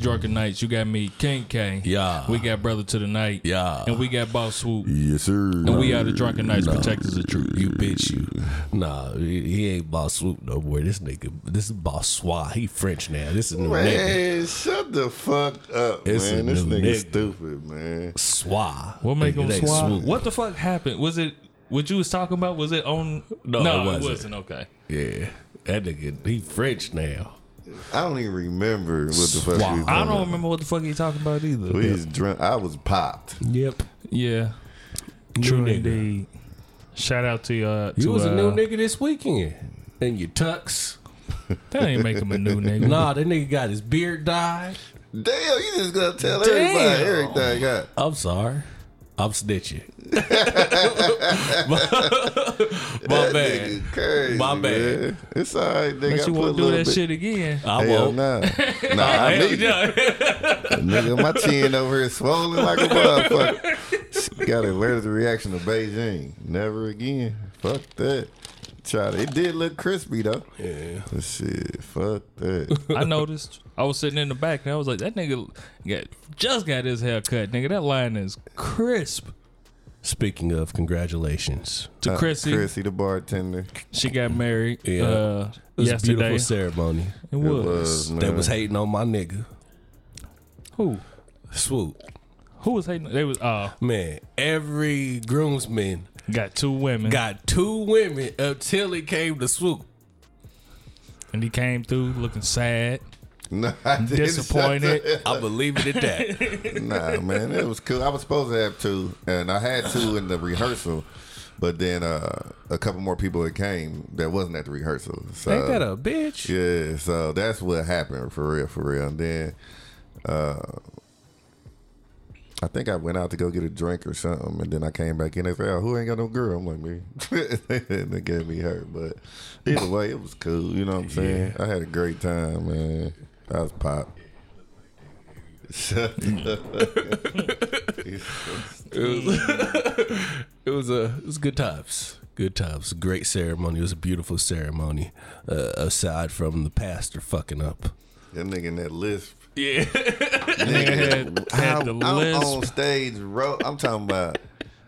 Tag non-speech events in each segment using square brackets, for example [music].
bitch. What's y'all? Drunken Knights. You got me, King K. Yeah. We got Brother to the Night. Yeah. And we got Boss Swoop. Yes, sir. And we are the Drunken Knights, Nah. protectors of truth. You bitch, you. Nah, he, he ain't boss swoop no more. This nigga, this is boss swat. He French now. This is new nigga. Man, shut the fuck up, It's man. This nigga, nigga. stupid, man. Swat. What make Nigga, him they swap? swoop. What the fuck happened? Was it what you was talking about? Was it on? No, no it it wasn't. wasn't. Okay. Yeah, that nigga, he French now. I don't even remember what the fuck Swat. we I talking don't about. remember what the fuck he talking about either. We was drunk. I was popped. Yep. Yeah. New True nigga. indeed. Shout out to uh You to, was a uh, new nigga this weekend. And your tux. That ain't make him a new nigga. [laughs] Nah, that nigga got his beard dyed. Damn, you just gonna tell Damn. everybody everything. God. I'm sorry. I'm snitching. [laughs] My bad. Nigga crazy, My bad. man. It's all right, nigga. But you put want a to do that bit- shit again? I Hell won't. nah. [laughs] Nah, I Hell need no. Nigga, my chin over here swollen like a [laughs] motherfucker. Got an allergic reaction to Bigen. Never again. Fuck that. Try to, it did look crispy though. Yeah. But shit, fuck that. [laughs] I noticed. I was sitting in the back and I was like, that nigga got just got his hair cut. Nigga, that line is crisp. Speaking of, congratulations. To Uh, Chrissy, Chrissy, the bartender. she got married Yeah. uh, It was a yesterday. beautiful ceremony. It It was. was, That man. was hating on my nigga. Who? Swoop. Who was hating? They was uh Man, every groomsman got two women, got two women until it came to Swoop. and he came through looking sad, [laughs] Nah, I disappointed. I believe it at that. [laughs] nah, man, it was cool. I was supposed to have two, and I had two in the rehearsal, but then uh, a couple more people that came that wasn't at the rehearsal. So Ain't that a bitch? Yeah, so that's what happened for real, for real. And then uh I think I went out to go get a drink or something, and then I came back in. They said, "Oh, who ain't got no girl?" I'm like, "Me." [laughs] they gave me hurt, but either way, it was cool. You know what I'm saying? I had a great time, man. I was pop. Shut up. It was [laughs] a it was good times. Good times. Great ceremony. It was a beautiful ceremony. Uh, aside from the pastor fucking up. that nigga in that lisp. Yeah. Nigga had, had the I'm, I'm on stage, ro- I'm talking about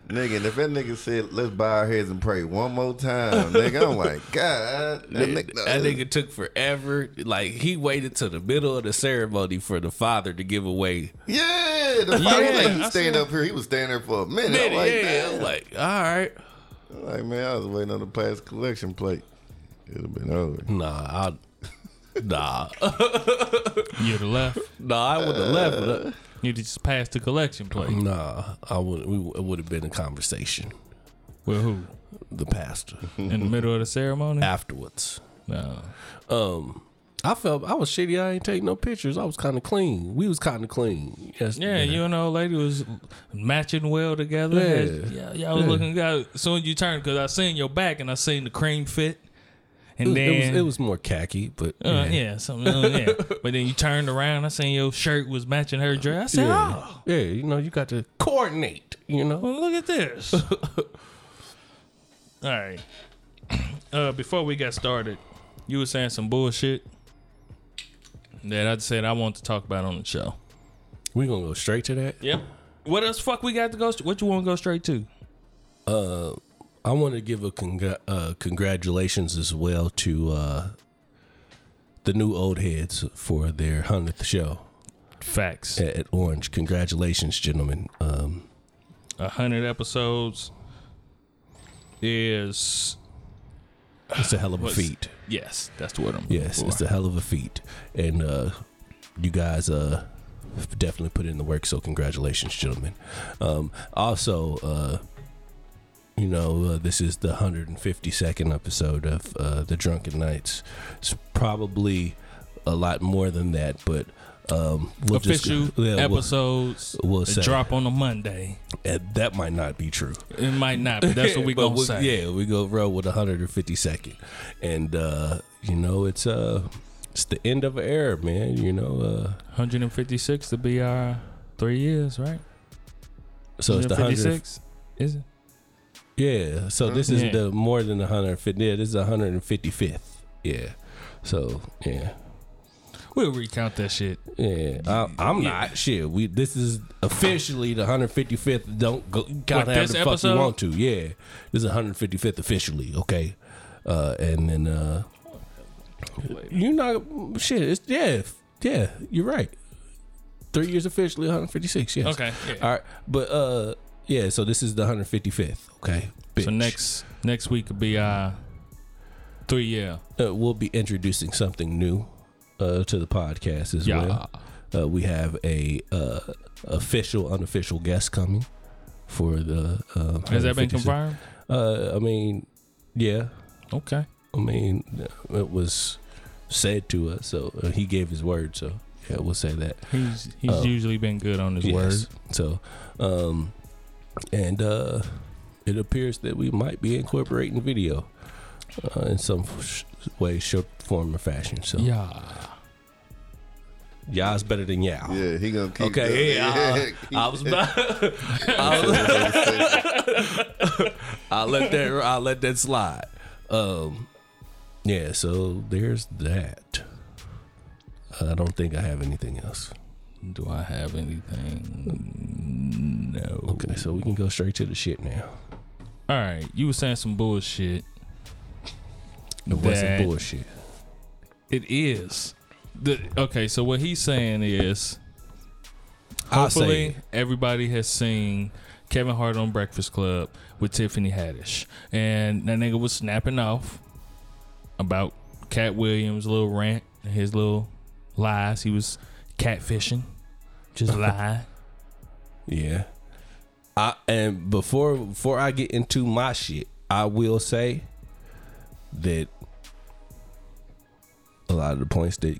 nigga. And if that nigga said, "Let's bow our heads and pray one more time," nigga, I'm like, [laughs] God, that That, nigga, that nigga took forever. Like he waited to the middle of the ceremony for the father to give away. yeah, the Yeah, father like I he stand up here. He was standing there for a minute. I'm like, yeah, I damn. was like, all right. I'm like, man, I was waiting on the past collection plate. It'd have been over. Nah, I, nah, [laughs] You'd have left. nah. I would have left. But, You just passed the collection plate. nah, I would. We, it would have been a conversation. With who? The pastor In the middle of the ceremony? afterwards. No. Um, I felt I was shitty. I ain't take no pictures. I was kind of clean. We was kind of clean. Yes, Yeah, you and the old lady was matching well together. Yeah. yeah, y'all was looking good. As soon as you turned, because I seen your back and I seen the cream fit, It and was, then it was, it was more khaki, but uh, yeah, something, uh, yeah. [laughs] But then you turned around, I seen your shirt was matching her dress. I said, yeah, "Oh, yeah. You know, you got to coordinate. You know, well, look at this." [laughs] All right. [clears throat] Uh, before we got started, you were saying some bullshit that I said I want to talk about on the show. we gonna go straight to that. Yep. What else? Fuck, we got to go. What you want to go straight to? Uh, I want to give a congr- uh, congratulations as well to uh, the new old heads for their hundredth show Facts. at, at Orange. Congratulations, gentlemen. Um, A hundred episodes is it's a hell of a What's- feat. yes, that's what I'm. Yes, for. it's a hell of a feat, and uh, you guys uh, definitely put in the work. So congratulations, gentlemen. Um, also, uh, you know, uh, this is the 152nd episode of uh, the Drunken Knights. It's probably a lot more than that, but um, we'll official just, yeah, we'll- episodes we'll say. drop on a Monday. and that might not be true. It might not, but that's what we [laughs] But gonna we- say. Yeah, we go roll with 152nd, and uh, you know it's uh it's the end of an era, man. You know, uh, 156 to be our three years, right? so it's the hundred. 156. Is it? Yeah, so this is Yeah. the more than 150. Yeah, this is 155th. Yeah, so yeah, We'll recount that shit. Yeah, I, I'm not. Shit, we this is officially the 155th. Don't go count this the fuck you want to. Yeah, this is 155th officially. Okay, uh, and then uh, you not shit. It's yeah, yeah. You're right. Three years officially, 156. Yes. Okay, yeah. All right, but uh, yeah. So this is the 155th. Okay. So next next week will be uh three year. uh, we'll be introducing something new uh, to the podcast as Yeah. well. Uh, we have a uh, official, unofficial guest coming for the. Uh, Has that been confirmed? Uh, I mean, yeah. Okay. I mean, it was said to us, so uh, he gave his word. So yeah, we'll say that. He's he's Oh. usually been good on his Yes. word. So, um, and uh, it appears that we might be incorporating video uh, in some sh- way, shape, form, or fashion. So Yeah. Y'all's better than y'all. Yeah, he gonna keep. Okay, yeah, keep [laughs] I was that. about. [laughs] I'll, [laughs] I'll let that. I'll let that slide. Um, yeah. So there's that. I don't think I have anything else. Do I have anything? No. Okay, so we can go straight to the shit now. All right. You were saying some bullshit. It wasn't bullshit. It is. The, okay, so what he's saying is I'll say hopefully it. everybody has seen Kevin Hart on Breakfast Club with Tiffany Haddish. And that nigga was snapping off about Katt Williams' little rant, his little lies. He was catfishing. Just lie. Yeah. I and before before I get into my shit, I will say that a lot of the points that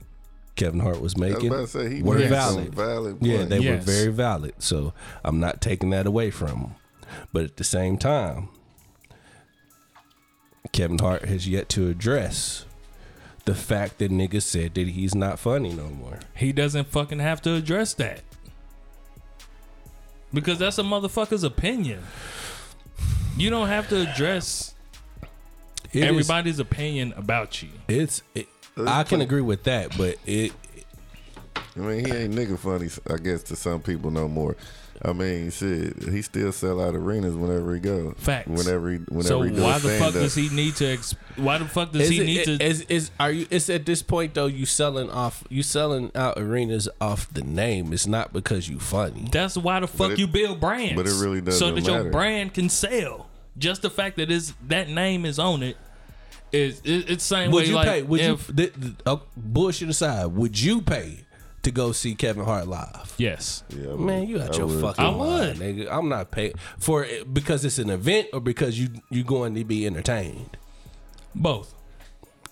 Kevin Hart was I was making say he were made valid. valid. Yeah, they Yes. were very valid. So I'm not taking that away from him. But at the same time, Kevin Hart has yet to address the fact that niggas said that he's not funny no more. He doesn't fucking have to address that. Because that's a motherfucker's opinion. You don't have to address It is- everybody's opinion about you. it's it, I can agree with that, but it I mean, he ain't nigga funny. I guess to some people no more. I mean, shit, he still sell out arenas whenever he go. Facts. Whenever he, whenever So he do why the fuck stand-up. does he need to? Ex- why the fuck does Is he it- need to? Is, is are you? It's at this point though. You selling off. You selling out arenas off the name. It's not because you funny. That's why the fuck it- you build brands. but it really doesn't that your brand can sell. Just the fact that is that name is on it is it, it's the same Would way. you like pay? Would if, you? Th- th- oh, bullshit aside, would you pay to go see Kevin Hart live? Yes. Yeah, I Man, you got I your would fucking I mind, nigga. I'm not paying for it because it's an event or because you you going to be entertained. Both.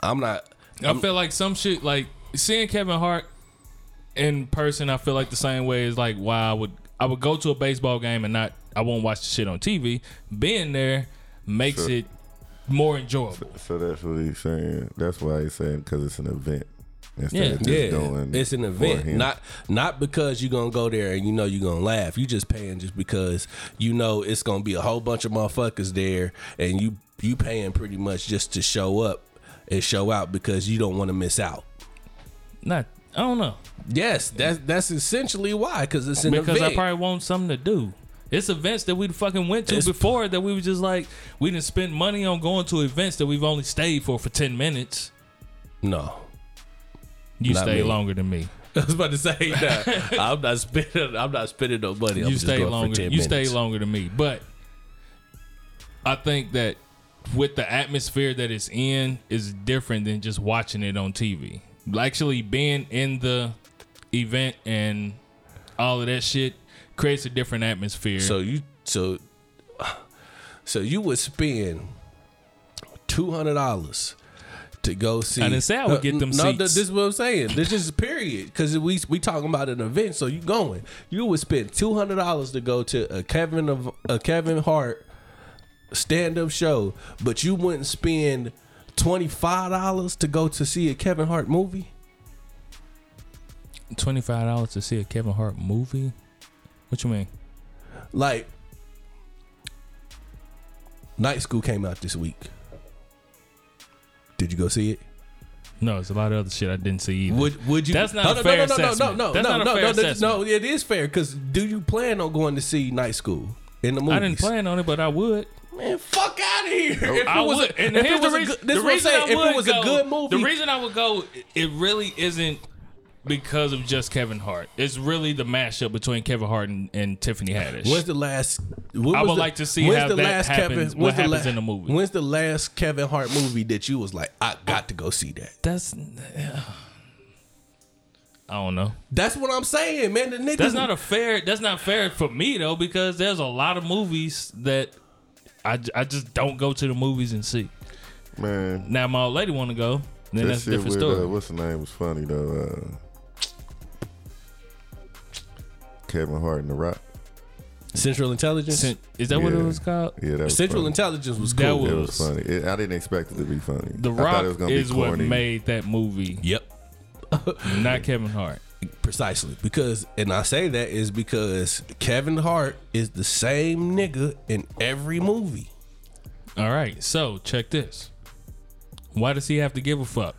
I'm not. I feel like some shit like seeing Kevin Hart in person. I feel like the same way as like why I would I would go to a baseball game and not I won't watch the shit on TV. Being there makes Sure. it more enjoyable. So that's what he's saying. That's why he's saying because it's an event instead Yeah. of just Yeah, going. it's an for event, him. not not because you're gonna go there and you know you're gonna laugh. You just paying just because you know it's gonna be a whole bunch of motherfuckers there, and you you paying pretty much just to show up and show out because you don't want to miss out. Not I don't know Yes, that's that's essentially why because it's an because event. I probably want something to do. It's events that we fucking went to It's- before that we were just like we didn't spend money on going to events that we've only stayed for for ten minutes. no, You Not stay me. longer than me. [laughs] I was about to say that I'm not spending. I'm not spending no money. I'm you stay longer. For 10 you stay longer than me, but I think that with the atmosphere that it's in is different than just watching it on TV. Actually, being in the event and all of that shit creates a different atmosphere. So you so so you would spend two hundred dollars to go see. I didn't say I would get uh, them no, seats. This is what I'm saying. This is period because we we talking about an event. So you going? You would spend two hundred dollars to go to a Kevin of a Kevin Hart stand up show, but you wouldn't spend twenty five dollars to go to see a Kevin Hart movie. twenty five dollars to see a Kevin Hart movie. What you mean? Like, Night School came out this week. Did you go see it? No, it's a lot of other shit I didn't see either. Would would you? That's not Oh, a no, fair no, no, no, assessment. No, no, That's no, a no, no, no, no. It is fair because do you plan on going to see Night School in the movies? I didn't plan on it, but I would. Man, fuck out of here! If I was a- would. And if here's it was the reason. good- this the reason saying. I If would it was a go- good movie, the reason I would go, it really isn't because of just Kevin Hart. It's really the mashup between Kevin Hart and, and Tiffany Haddish. When's the last? When I would the- like to see how the that last happens- Kevin, what the happens la- in the movie. When's the last Kevin Hart movie that you was like, I got to go see that? That's. I don't know. That's what I'm saying, man. The niggas. That's not a fair. That's not fair for me though, because there's a lot of movies that I, I just don't go to the movies and see. Man, Now my old lady want to go, then that that's a different with story. uh, what's the name was funny though. Uh, Kevin Hart and The Rock. Central Intelligence. Cent- Is that what it Yeah. was called? Yeah, that was Central funny. Intelligence was That cool. It was- was funny. It, I didn't expect it to be funny. The I thought Rock it was gonna is be what corny. made that movie, yep. [laughs] not Kevin Hart. Precisely because, and I say that is because Kevin Hart is the same nigga in every movie. All right, so check this. Why does he have to give a fuck?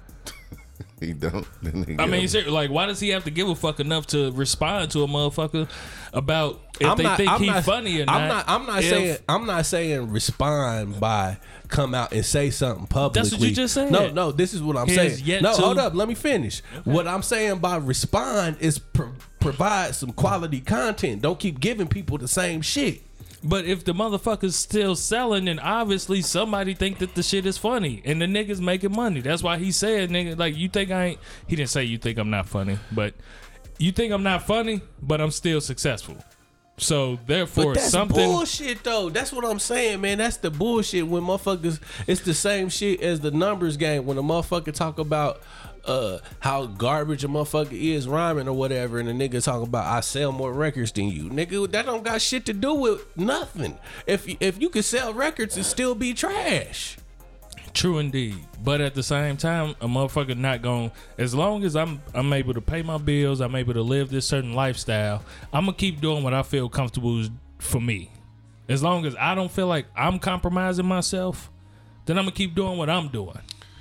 He don't. [laughs] Then he I mean, get- like, why does he have to give a fuck enough to respond to a motherfucker about if I'm they not, think I'm he's funny or I'm not? not. I'm not If- saying. I'm not saying respond by come out and say something publicly. That's what you just said. No, no. This is what I'm He saying. has yet no, to- hold up. Let me finish. What I'm saying by respond is pro- provide some quality content. Don't keep giving people the same shit. But if the motherfucker's still selling, then obviously somebody think that the shit is funny, and the niggas making money. That's why he said, "Nigga, like you think I ain't." He didn't say you think I'm not funny, but you think I'm not funny, but I'm still successful. So therefore, But that's something. bullshit, though. That's what I'm saying, man. That's the bullshit when motherfuckers. It's the same shit as the numbers game when a motherfucker talk about uh how garbage a motherfucker is rhyming or whatever, and the nigga talk about I sell more records than you, nigga. That don't got shit to do with nothing. If if you could sell records and still be trash. True indeed. But at the same time, a motherfucker not going as long as I'm I'm able to pay my bills, I'm able to live this certain lifestyle, I'm gonna keep doing what I feel comfortable is for me. As long as I don't feel like I'm compromising myself, then I'm gonna keep doing what I'm doing.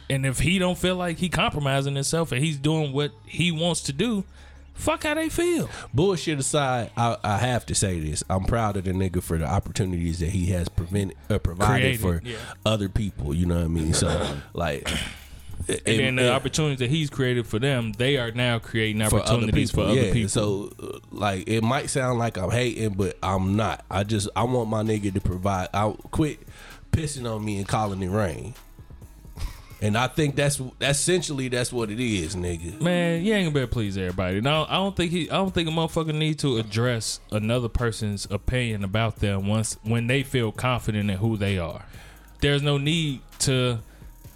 And if he don't feel like he compromising himself and he's doing what he wants to do, fuck how they feel. Bullshit aside, I, I have to say this. I'm proud of the nigga for the opportunities that he has prevent, uh, provided Created, for yeah. other people. You know what I mean? So, [laughs] like, And then the opportunities that he's created for them, they are now creating opportunities for other yeah, people. So, uh, like, it might sound like I'm hating, but I'm not. I just I want my nigga to provide. I quit pissing on me and calling it rain. And I think that's essentially that's what it is, nigga. Man, you ain't gonna be able please everybody. No, I don't think he. I don't think a motherfucker need to address another person's opinion about them once when they feel confident in who they are. There's no need to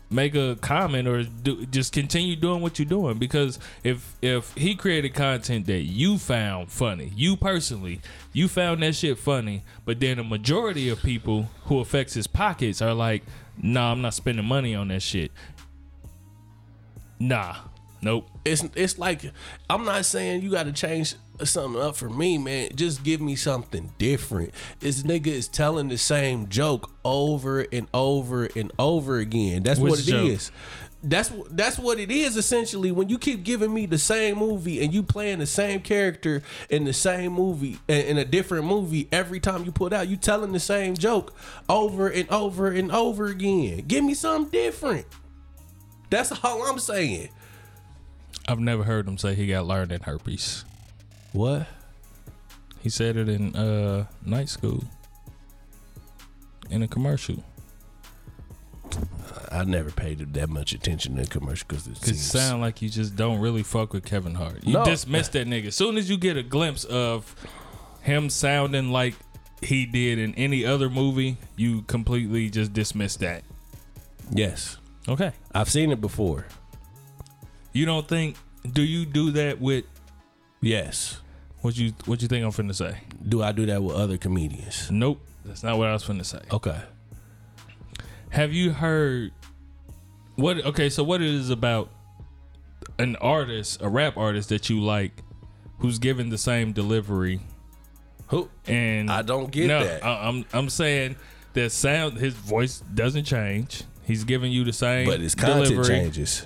make a comment or do, just continue doing what you're doing because if if he created content that you found funny, you personally, you found that shit funny, but then a majority of people who affects his pockets are like, "Nah, I'm not spending money on that shit." Nah, nope. it's it's like I'm not saying you got to change something up for me, man. Just give me something different. This nigga is telling the same joke over and over and over again. That's Which what it is. That's that's what it is essentially. When you keep giving me the same movie and you playing the same character in the same movie in in a different movie every time you put out, you telling the same joke over and over and over again. Give me something different. That's all I'm saying. I've never heard him say he got learned in herpes. What? He said it in uh night school. In a commercial. I never paid that much attention to commercial because it it seems sound like you just don't really fuck with Kevin Hart. You No. dismiss that nigga. As soon as you get a glimpse of him sounding like he did in any other movie, you completely just dismiss that. yes, Okay. I've seen it before. You don't think do you do that with Yes, what you what you think I'm finna say? do I do that with other comedians? Nope. That's not what I was finna say. Okay, Have you heard what? Okay, so what it is about an artist, a rap artist that you like, who's given the same delivery, who? and I don't get no, that. I, I'm I'm saying that sound, his voice doesn't change. He's giving you the same, but his content delivery. changes.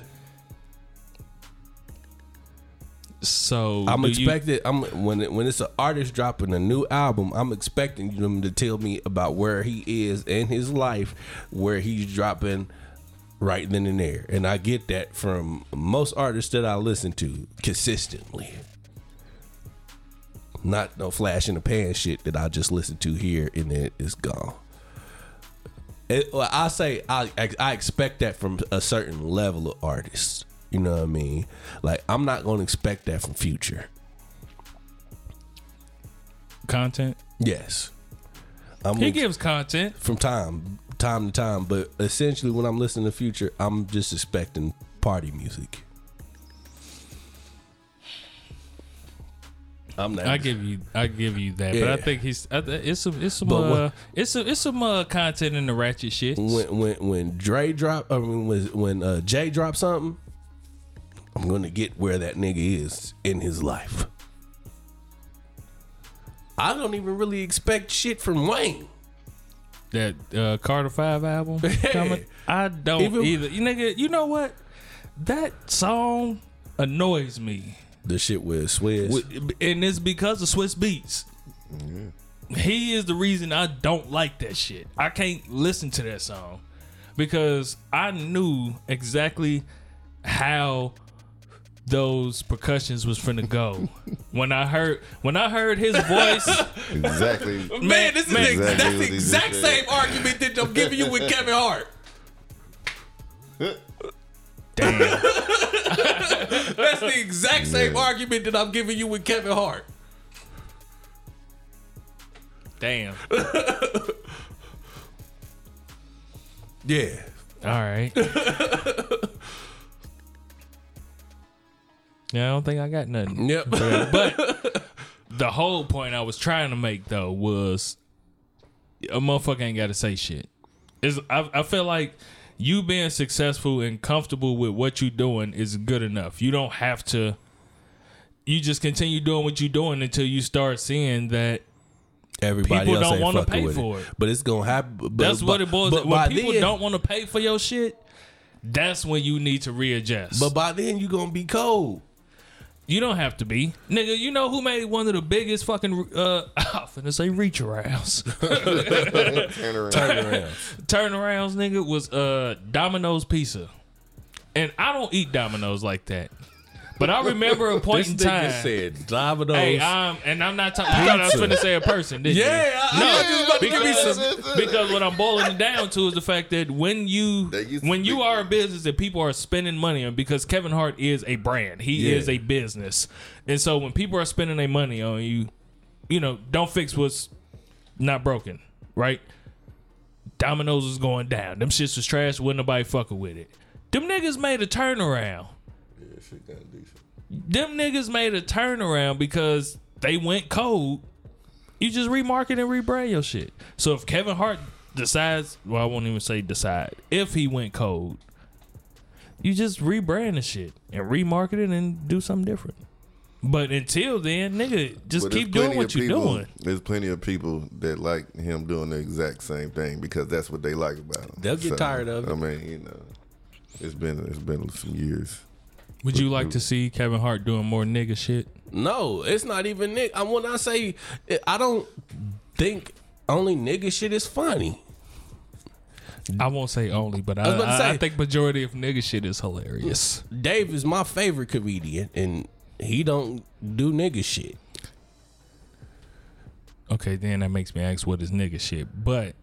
So I'm do you- expected. I'm when it, when it's an artist dropping a new album. I'm expecting them to tell me about where he is in his life, where he's dropping right then and there. And I get that from most artists that I listen to consistently. Not no flash in the pan shit that I just listen to here and then it's gone. It, well, I say I I expect that from a certain level of artists. You know what I mean? Like I'm not going to expect that from Future. content. Yes, I'm He gonna- gives content. from time time to time, but essentially when I'm listening to Future, I'm just expecting party music. I'm not. I give you, I give you that, but I think he's. I, th- it's some, it's some, uh, what- it's some, it's some uh, content in the ratchet shit. when when when Dre drop, I mean when when uh, Jay drop something, I'm gonna get where that nigga is in his life. I don't even really expect shit from Wayne. That uh, Carter Five album [laughs] coming. I don't Even- either. You nigga, you know what? That song annoys me, The shit with Swizz, Wi- and it's because of Swizz Beatz. He is the reason I don't like that shit. I can't listen to that song because I knew exactly how those percussions was finna go [laughs] when I heard when I heard his voice. [laughs] Exactly. Man, this is Man, exactly that's [laughs] the exact same argument that I'm giving you with Kevin Hart. Damn. That's the exact same argument that I'm giving you with Kevin Hart. Damn. Yeah. All right. Yeah, I don't think I got nothing. Yep. [laughs] But [laughs] the whole point I was trying to make though was a motherfucker ain't got to say shit. Is I, I feel like you being successful and comfortable with what you're doing is good enough. You don't have to. You just continue doing what you're doing until you start seeing that Everybody People don't wanna pay for it. it. But it's gonna happen. But, that's what it boils. But When people then, don't want to pay for your shit, that's when you need to readjust. But by then you're gonna be cold. You don't have to be. Nigga, you know who made one of the biggest fucking uh [laughs] I'm finna say reach arounds. [laughs] Turn around. Turn around. Turnarounds, nigga, was uh Domino's pizza. And I don't eat Domino's like that. But I remember a [laughs] point this in nigga time. said Domino's. Hey, um, and I'm not talking. You thought I was Pizza. finna say a person, didn't yeah, you? I, No, I was just about to give because, some. because what I'm boiling it down to is the fact that when you when you are a business that people are spending money on, because Kevin Hart is a brand, he Yeah. is a business, and so when people are spending their money on you, you know, don't fix what's not broken, right? Domino's is going down. Them shits was trash. Wasn't nobody fucking with it. Them niggas made a turnaround Yeah, shit kinda decent. them niggas made a turnaround because they went cold. You just remarket and rebrand your shit. So if Kevin Hart decides, well, I won't even say decide, if he went cold, you just rebrand the shit and remarket it and do something different. But until then, nigga, just But keep doing what you're doing. There's plenty of people that like him doing the exact same thing because that's what they like about him. They'll get tired of it. I mean, you know, it's been it's been some years. Would you like to see Kevin Hart doing more nigga shit? No, it's not even Nick. I when I say I don't think only nigga shit is funny. I won't say only, but I, I, I say- think majority of nigga shit is hilarious. Dave is my favorite comedian, and he don't do nigga shit. Okay, then that makes me ask what is nigga shit. But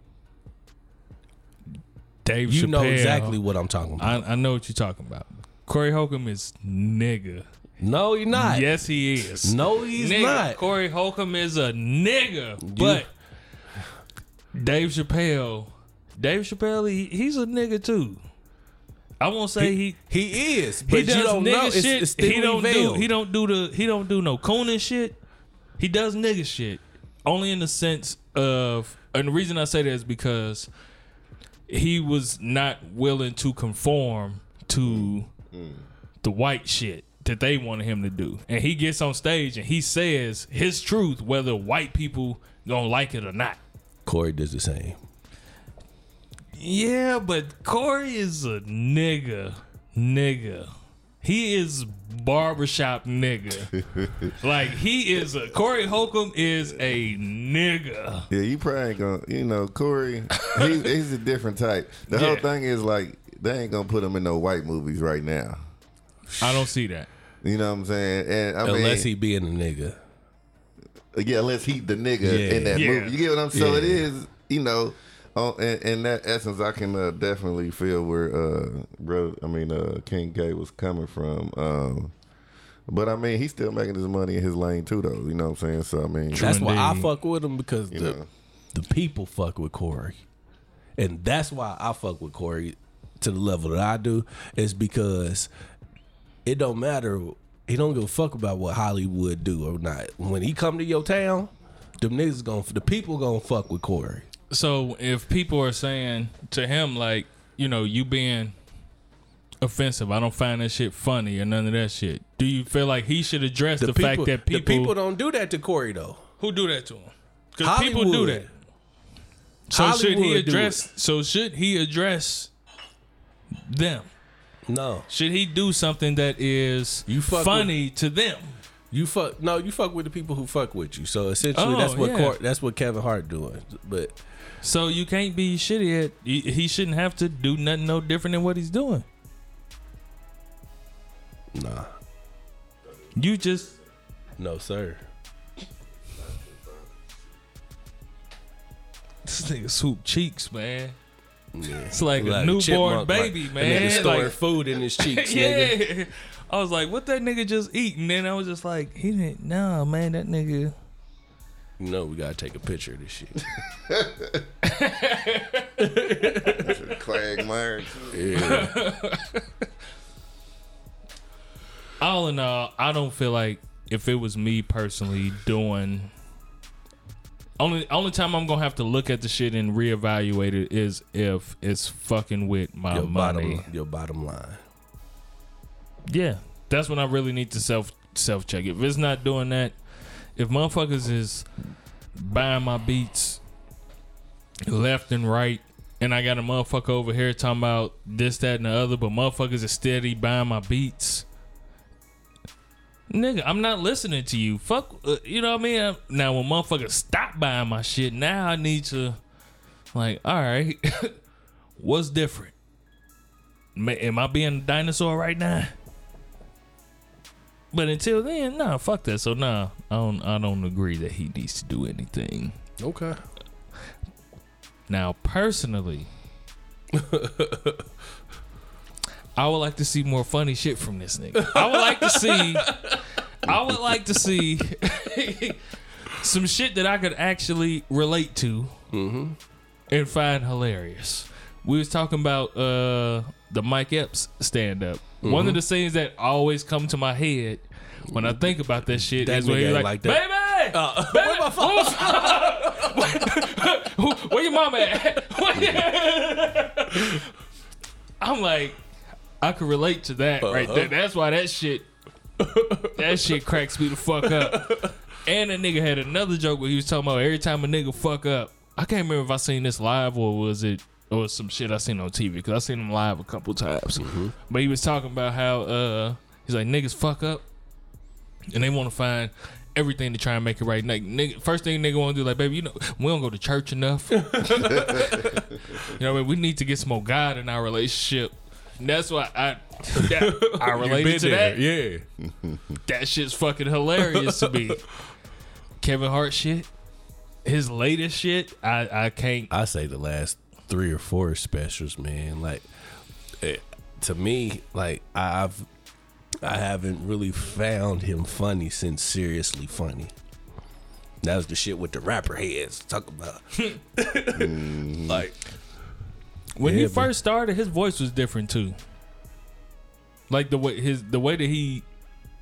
Dave You Chappelle, know exactly what I'm talking about. I, I know what you're talking about. Corey Holcomb is nigga. no, you're not. Yes, he is. No, he's nigga. not. Corey Holcomb is a nigga. But Dave Chappelle, Dave Chappelle, he, he's a nigga too. I won't say he. He is, He, but does you don't nigga know. Shit. it's he don't do. He don't do the. He don't do no cooning shit. He does nigga shit only in the sense of. And the reason I say that is because he was not willing to conform to the white shit that they wanted him to do, and he gets on stage and he says his truth, whether white people gonna like it or not. Corey does the same. Yeah, but Corey is a nigga. Nigga. he is barbershop nigga. [laughs] like he is a Corey Holcomb is a nigga. Yeah, you probably ain't gonna. You know, Corey, he, he's a different type. The whole thing is like they ain't gonna put him in no white movies right now. I don't see that. You know what I'm saying? And I Unless mean, he being a nigga. yeah, unless he the nigga Yeah. in that Yeah. movie. You get what I'm saying? So it Yeah. is, you know, on, in, in that essence, I can uh, definitely feel where, uh, bro. I mean, uh, King K was coming from. Um, but I mean, he's still making his money in his lane too, though. You know what I'm saying? So I mean, That's why I fuck with him because the know. the people fuck with Corey, and that's why I fuck with Corey to the level that I do. Is because it don't matter. He don't give a fuck about what Hollywood do or not. When he come to your town, them niggas gonna the people gonna fuck with Corey. So if people are saying to him like, you know, you being offensive, I don't find that shit funny or none of that shit. Do you feel like he should address the, fact that people, the people don't do that to Corey though. who do that to him? Because people do Hollywood. that. So should he address? So should he address them? No, Should he do something that is You fuck funny to them? you fuck. No, you fuck with the people who fuck with you. So essentially, Oh, that's what yeah. Cor- that's what Kevin Hart doing. But So you can't be shitty at. He, he shouldn't have to do nothing no different than what he's doing. nah, You just no sir. this nigga swoop cheeks, man. Yeah. It's like a newborn chipmunk, baby, like, man. A nigga storing Like- food in his [laughs] cheeks, nigga. yeah. I was like, what that nigga just eat? And then I was just like, he didn't. No, man, that nigga. You know we gotta take a picture of this shit. [laughs] [laughs] Quagmire. Yeah. All in all, I don't feel like if it was me personally doing. Only only time I'm gonna have to look at the shit and reevaluate it is if it's fucking with my your money. bottom, your bottom line. Yeah, that's when I really need to self self check. If it's not doing that, if motherfuckers is buying my beats left and right, and I got a motherfucker over here talking about this, that, and the other, but motherfuckers is steady buying my beats. Nigga, I'm not listening to you. Fuck, uh, you know what I mean? Uh, Now, when motherfuckers stop buying my shit, now I need to, like, all right, [laughs] what's different? Am I being a dinosaur right now? But until then, nah, fuck that. So nah, I don't I don't agree that he needs to do anything. Okay. Now, personally, [laughs] I would like to see more funny shit from this nigga. I would like to see I would like to see [laughs] some shit that I could actually relate to and find hilarious. We was talking about uh the Mike Epps stand up. One of the scenes that always come to my head when I think about that shit That is when he's like, like that. baby, [laughs] baby, who's- [laughs] where your mama at? I'm like, I could relate to that right there. That's why that shit, that shit cracks me the fuck up. And that nigga had another joke where he was talking about every time a nigga fuck up. I can't remember if I seen this live or was it or some shit I seen on TV because I seen him live a couple times. But he was talking about how uh he's like niggas fuck up and they want to find everything to try and make it right. Like, nigga, first thing nigga want to do, like, baby, you know, we don't go to church enough. [laughs] you know, what I mean, we need to get some more God in our relationship. That's why I that, [laughs] I related to that. Yeah. That shit's fucking hilarious to me. [laughs] Kevin Hart shit, his latest shit, I I can't. I say the last three or four specials, man. Like, eh, to me, like I've I haven't really found him funny since seriously funny. That was the shit with the rapper heads talk about. [laughs] like, When Yeah, he man. first started, his voice was different too. Like the way his the way that he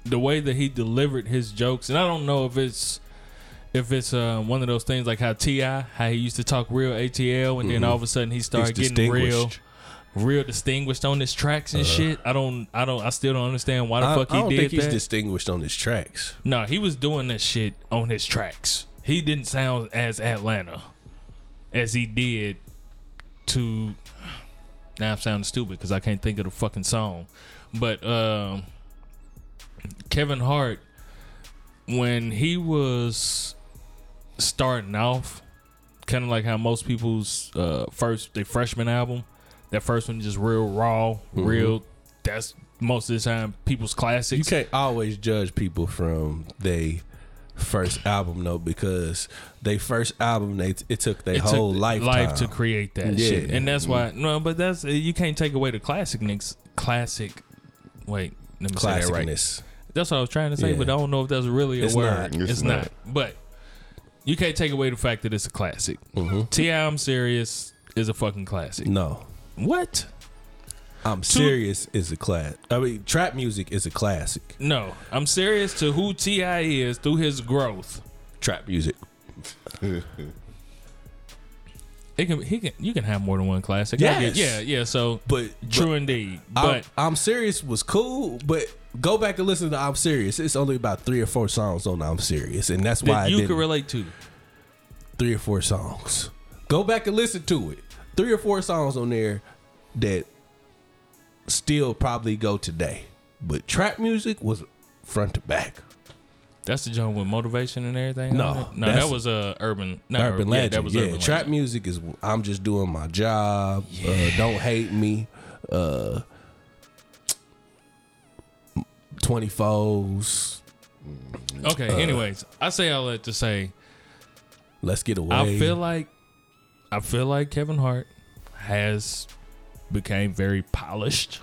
the way that he delivered his jokes, and I don't know if it's if it's uh, one of those things like how T.I. how he used to talk real ATL, and then all of a sudden he started he's getting real distinguished. real distinguished on his tracks and shit. I don't I don't I still don't understand why the I, fuck he I don't did think he's that. distinguished on his tracks. No, he was doing that shit on his tracks. He didn't sound as Atlanta as he did to. Now I'm sounding stupid because I can't think of the fucking song, but um, Kevin Hart, when he was starting off, kind of like how most people's uh, first their freshman album, that first one just real raw, real. That's most of the time people's classics. You can't always judge people from they first album though because they first album they it took their whole took lifetime. life to create that Yeah. shit, and that's why no, but that's you can't take away the classic Nicks classic. Wait, let me say that right. classicness. That's what I was trying to say, Yeah. but I don't know if that's really a It's word. not. It's, It's not. not. But you can't take away the fact that it's a classic. Mm-hmm. T.I., I'm serious is a fucking classic. No, What? I'm serious is a class. I mean, trap music is a classic. No, I'm serious to who T.I. is through his growth. Trap music. It can he can you can have more than one classic. I get- yeah, yeah. So But true indeed. I'm, But I'm serious was cool, but go back and listen to I'm serious. It's only about three or four songs on I'm serious, and that's why that you can relate to. three or four songs. Go back and listen to it. Three or four songs on there that still probably go today. But trap music was front to back. That's the joint with motivation and everything. No, no, that was uh, urban. Urban yeah, Legend. that was yeah, urban trap Legend. music is I'm just doing my job. Uh, don't hate me. Uh, 24s. Okay. anyways, I say all that to say Let's get away. I feel like I feel like Kevin Hart has became very polished,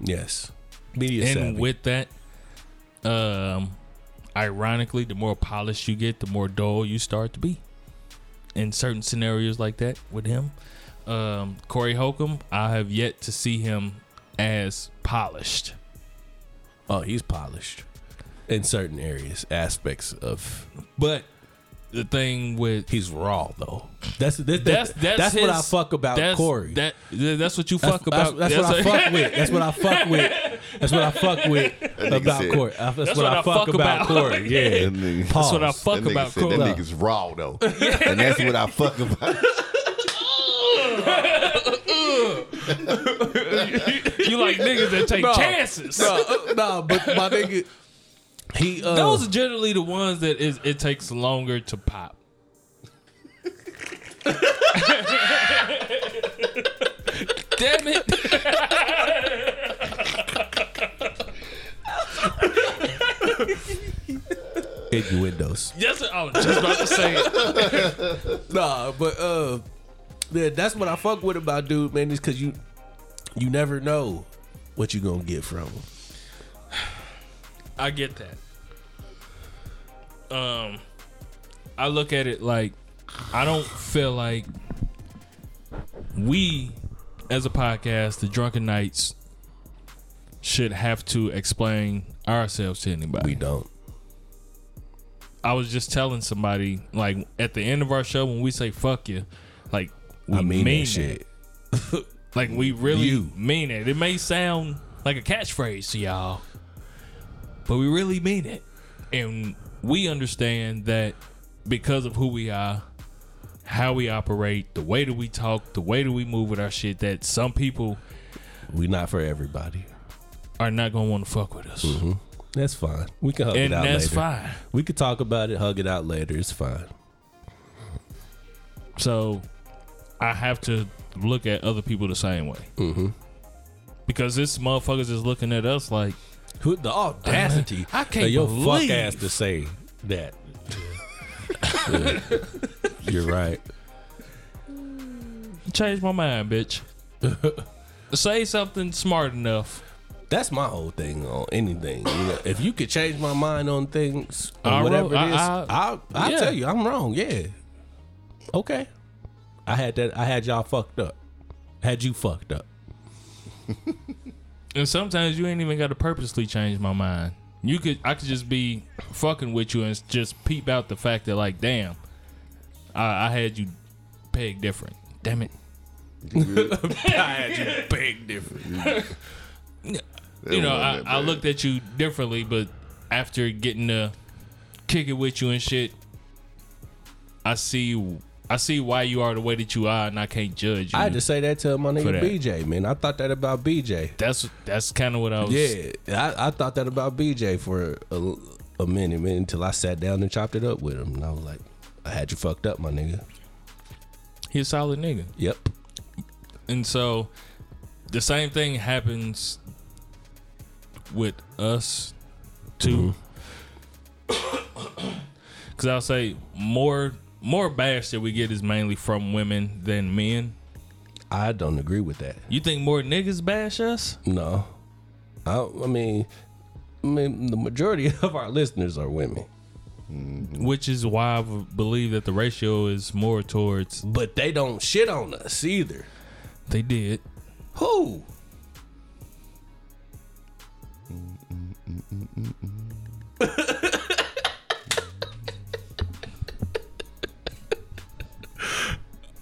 yes. Media and savvy. with that, um, ironically, the more polished you get, the more dull you start to be. In certain scenarios like that with him, um, Corey Holcomb, I have yet to see him as polished. oh, he's polished in certain areas, aspects of. But the thing with He's raw though. That's that's that's that's, that's, what I fuck about that's, Corey. That that's what you That's, fuck about. that's, that's what I fuck with. That's what I fuck [laughs] with. That's what I fuck with about said- Corey. That's, what, I fuck, about, Corey. [laughs] Yeah. That nigga- That's what I fuck that about said Corey. that nigga's raw though, [laughs] and that's what I fuck about. you like niggas that take No. chances. No, uh, no, but my nigga, he uh, Those are generally the ones that is it takes longer to pop. Damn it! innuendos. Yes, I was just about to say it. [laughs] Nah, but uh, yeah, that's what I fuck with about dude, man. Is because you, you never know what you gonna get from him. I get that. Um, I look at it like I don't feel like we, as a podcast, the Drunken Knights, should have to explain ourselves to anybody. We don't. I was just telling somebody like at the end of our show when we say "fuck you," like we I mean, mean shit. [laughs] Like we really You. mean it. It may sound like a catchphrase to y'all, but we really mean it, and we understand that because of who we are, how we operate, the way that we talk, the way that we move with our shit, that some people We not for everybody. are not gonna want to fuck with us, That's fine. We can hug and it out that's later. fine. We could talk about it, hug it out later. It's fine. So I have to look at other people the same way. Mm-hmm. Because this motherfuckers is looking at us like, Who the audacity [laughs] I can't of your believe- fuck ass to say that? Yeah. You're right. change my mind, bitch. [laughs] Say something smart enough. That's my whole thing on anything. You know, if you could change my mind on things or I whatever wrote- it is, I- I, will I'll yeah. tell you I'm wrong. Yeah. Okay. I had that. I had y'all fucked up. Had you fucked up. [laughs] And sometimes you ain't even got to purposely change my mind. You could, I could just be fucking with you and just peep out the fact that, like, damn, I, I had you pegged different. Damn it. [laughs] I had you [laughs] big different. [laughs] you know, I, I looked at you differently, but after getting to kick it with you and shit, I see I see why you are the way that you are, and I can't judge you. I had to say that to my nigga. BJ, man. I thought that about BJ. that's that's kind of what I was. Yeah, I, I thought that about BJ for a, a minute, man, until I sat down and chopped it up with him. And I was like, I had you fucked up, my nigga. He's a solid nigga. Yep. And so the same thing happens with us too. Mm-hmm. [coughs] Cause I'll say more more bash that we get is mainly from women than men. I don't agree with that. You think more niggas bash us? No. I, I mean, I mean, the majority [laughs] of our listeners are women, mm-hmm. Which is why I believe that the ratio is more towards but they don't shit on us either. they did. Who? [laughs]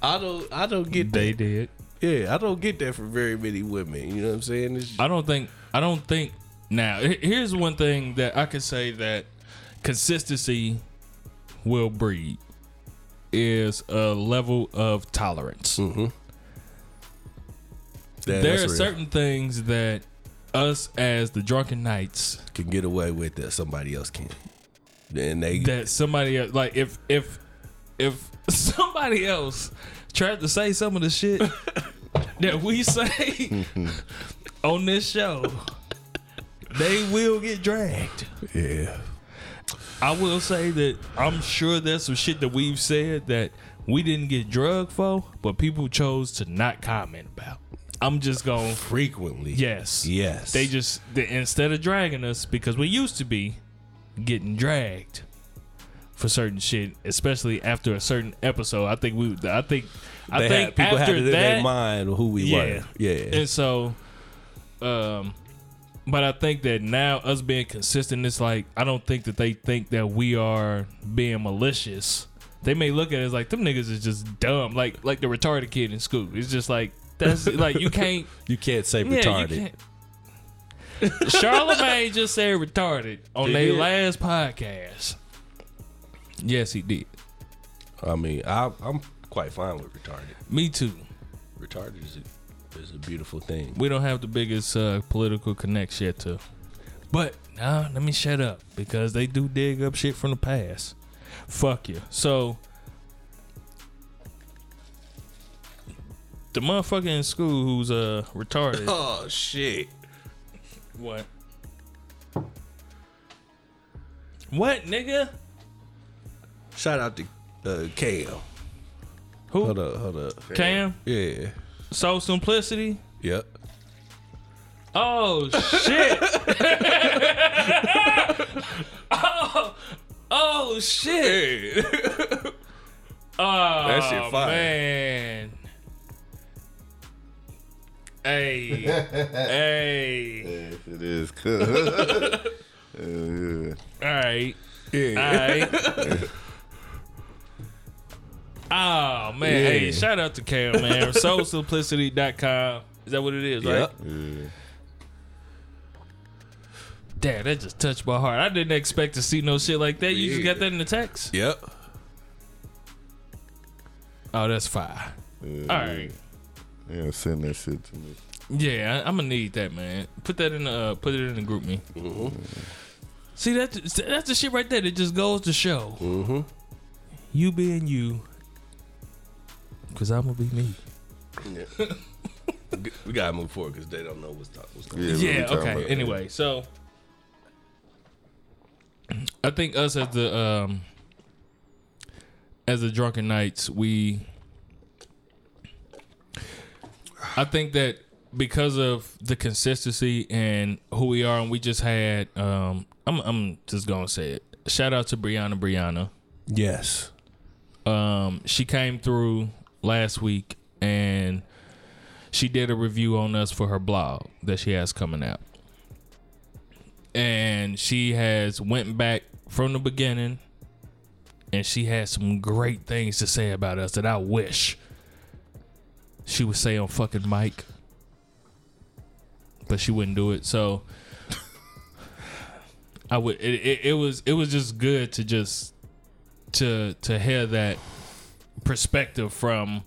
I don't. I don't get They that. did. Yeah, I don't get that from very many women. You know what I'm saying? It's, I don't think I don't think now here's one thing that I can say that consistency will breed is a level of tolerance. Mm-hmm. Yeah, there are real. certain things that us as the drunken knights can get away with that somebody else can. Then they that somebody else like if if if [laughs] somebody else tried to say some of the shit [laughs] that we say [laughs] on this show they will get dragged yeah. I will say that I'm sure there's some shit that we've said that we didn't get drugged for, but people chose to not comment about. I'm just going, Frequently. yes. Yes. They just, they, instead of dragging us, because we used to be getting dragged for certain shit, especially after a certain episode. I think we, I think, I They think had, people after had it in that, their mind who we Yeah. were. Yeah. and so, um, but I think that now us being consistent, it's like I don't think that they think that we are being malicious. They may look at it as like them niggas is just dumb, like like the retarded kid in school. It's just like that's [laughs] like you can't. you can't say Yeah, retarded. you can't. Charlemagne just said retarded on their last podcast. Yes, he did. I mean, I, I'm quite fine with retarded. Me too. Retarded is a, is a beautiful thing. We don't have the biggest uh, political connection yet to. But nah, let me shut up because they do dig up shit from the past. Fuck you. So the motherfucker in school who's uh retarded. [laughs] Oh shit! what? What nigga? Shout out to uh, Cam. Who? Hold up, hold up. Cam? Yeah. So simplicity? Yep. Oh shit! [laughs] oh, oh shit! Oh That shit fire. man! Hey, [laughs] hey! Yes, it is [laughs] cool. Uh, All right, Yeah. right. Oh man! Yeah. Hey, shout out to Cam, man. [laughs] SoulSimplicity.com. Is that what it is? Right? Yep. yeah. Damn, that just touched my heart. I didn't expect to see no shit like that. You just got that in the text? Yep. Oh, that's fire. Yeah, All right. Yeah, send that shit to me. Yeah, I, I'm gonna need that, man. Put that in the uh, put it in the GroupMe. See that that's the shit right there that just goes to show Mm-hmm. you being you, cause I'm gonna be me. Yeah. [laughs] we gotta move forward because they don't know what's, talk, what's going Yeah, on. what Yeah. Okay. about? Anyway, so I think us as the um as the drunken knights, we I think that because of the consistency and who we are, and we just had um I'm I'm just gonna say it. Shout out to Brianna Brianna. Yes. Um, she came through last week and she did a review on us for her blog that she has coming out. And she has went back from the beginning and she has some great things to say about us that I wish she would say on fucking mic. But she wouldn't do it. So I would it, it, it was it was just good to just to to hear that perspective from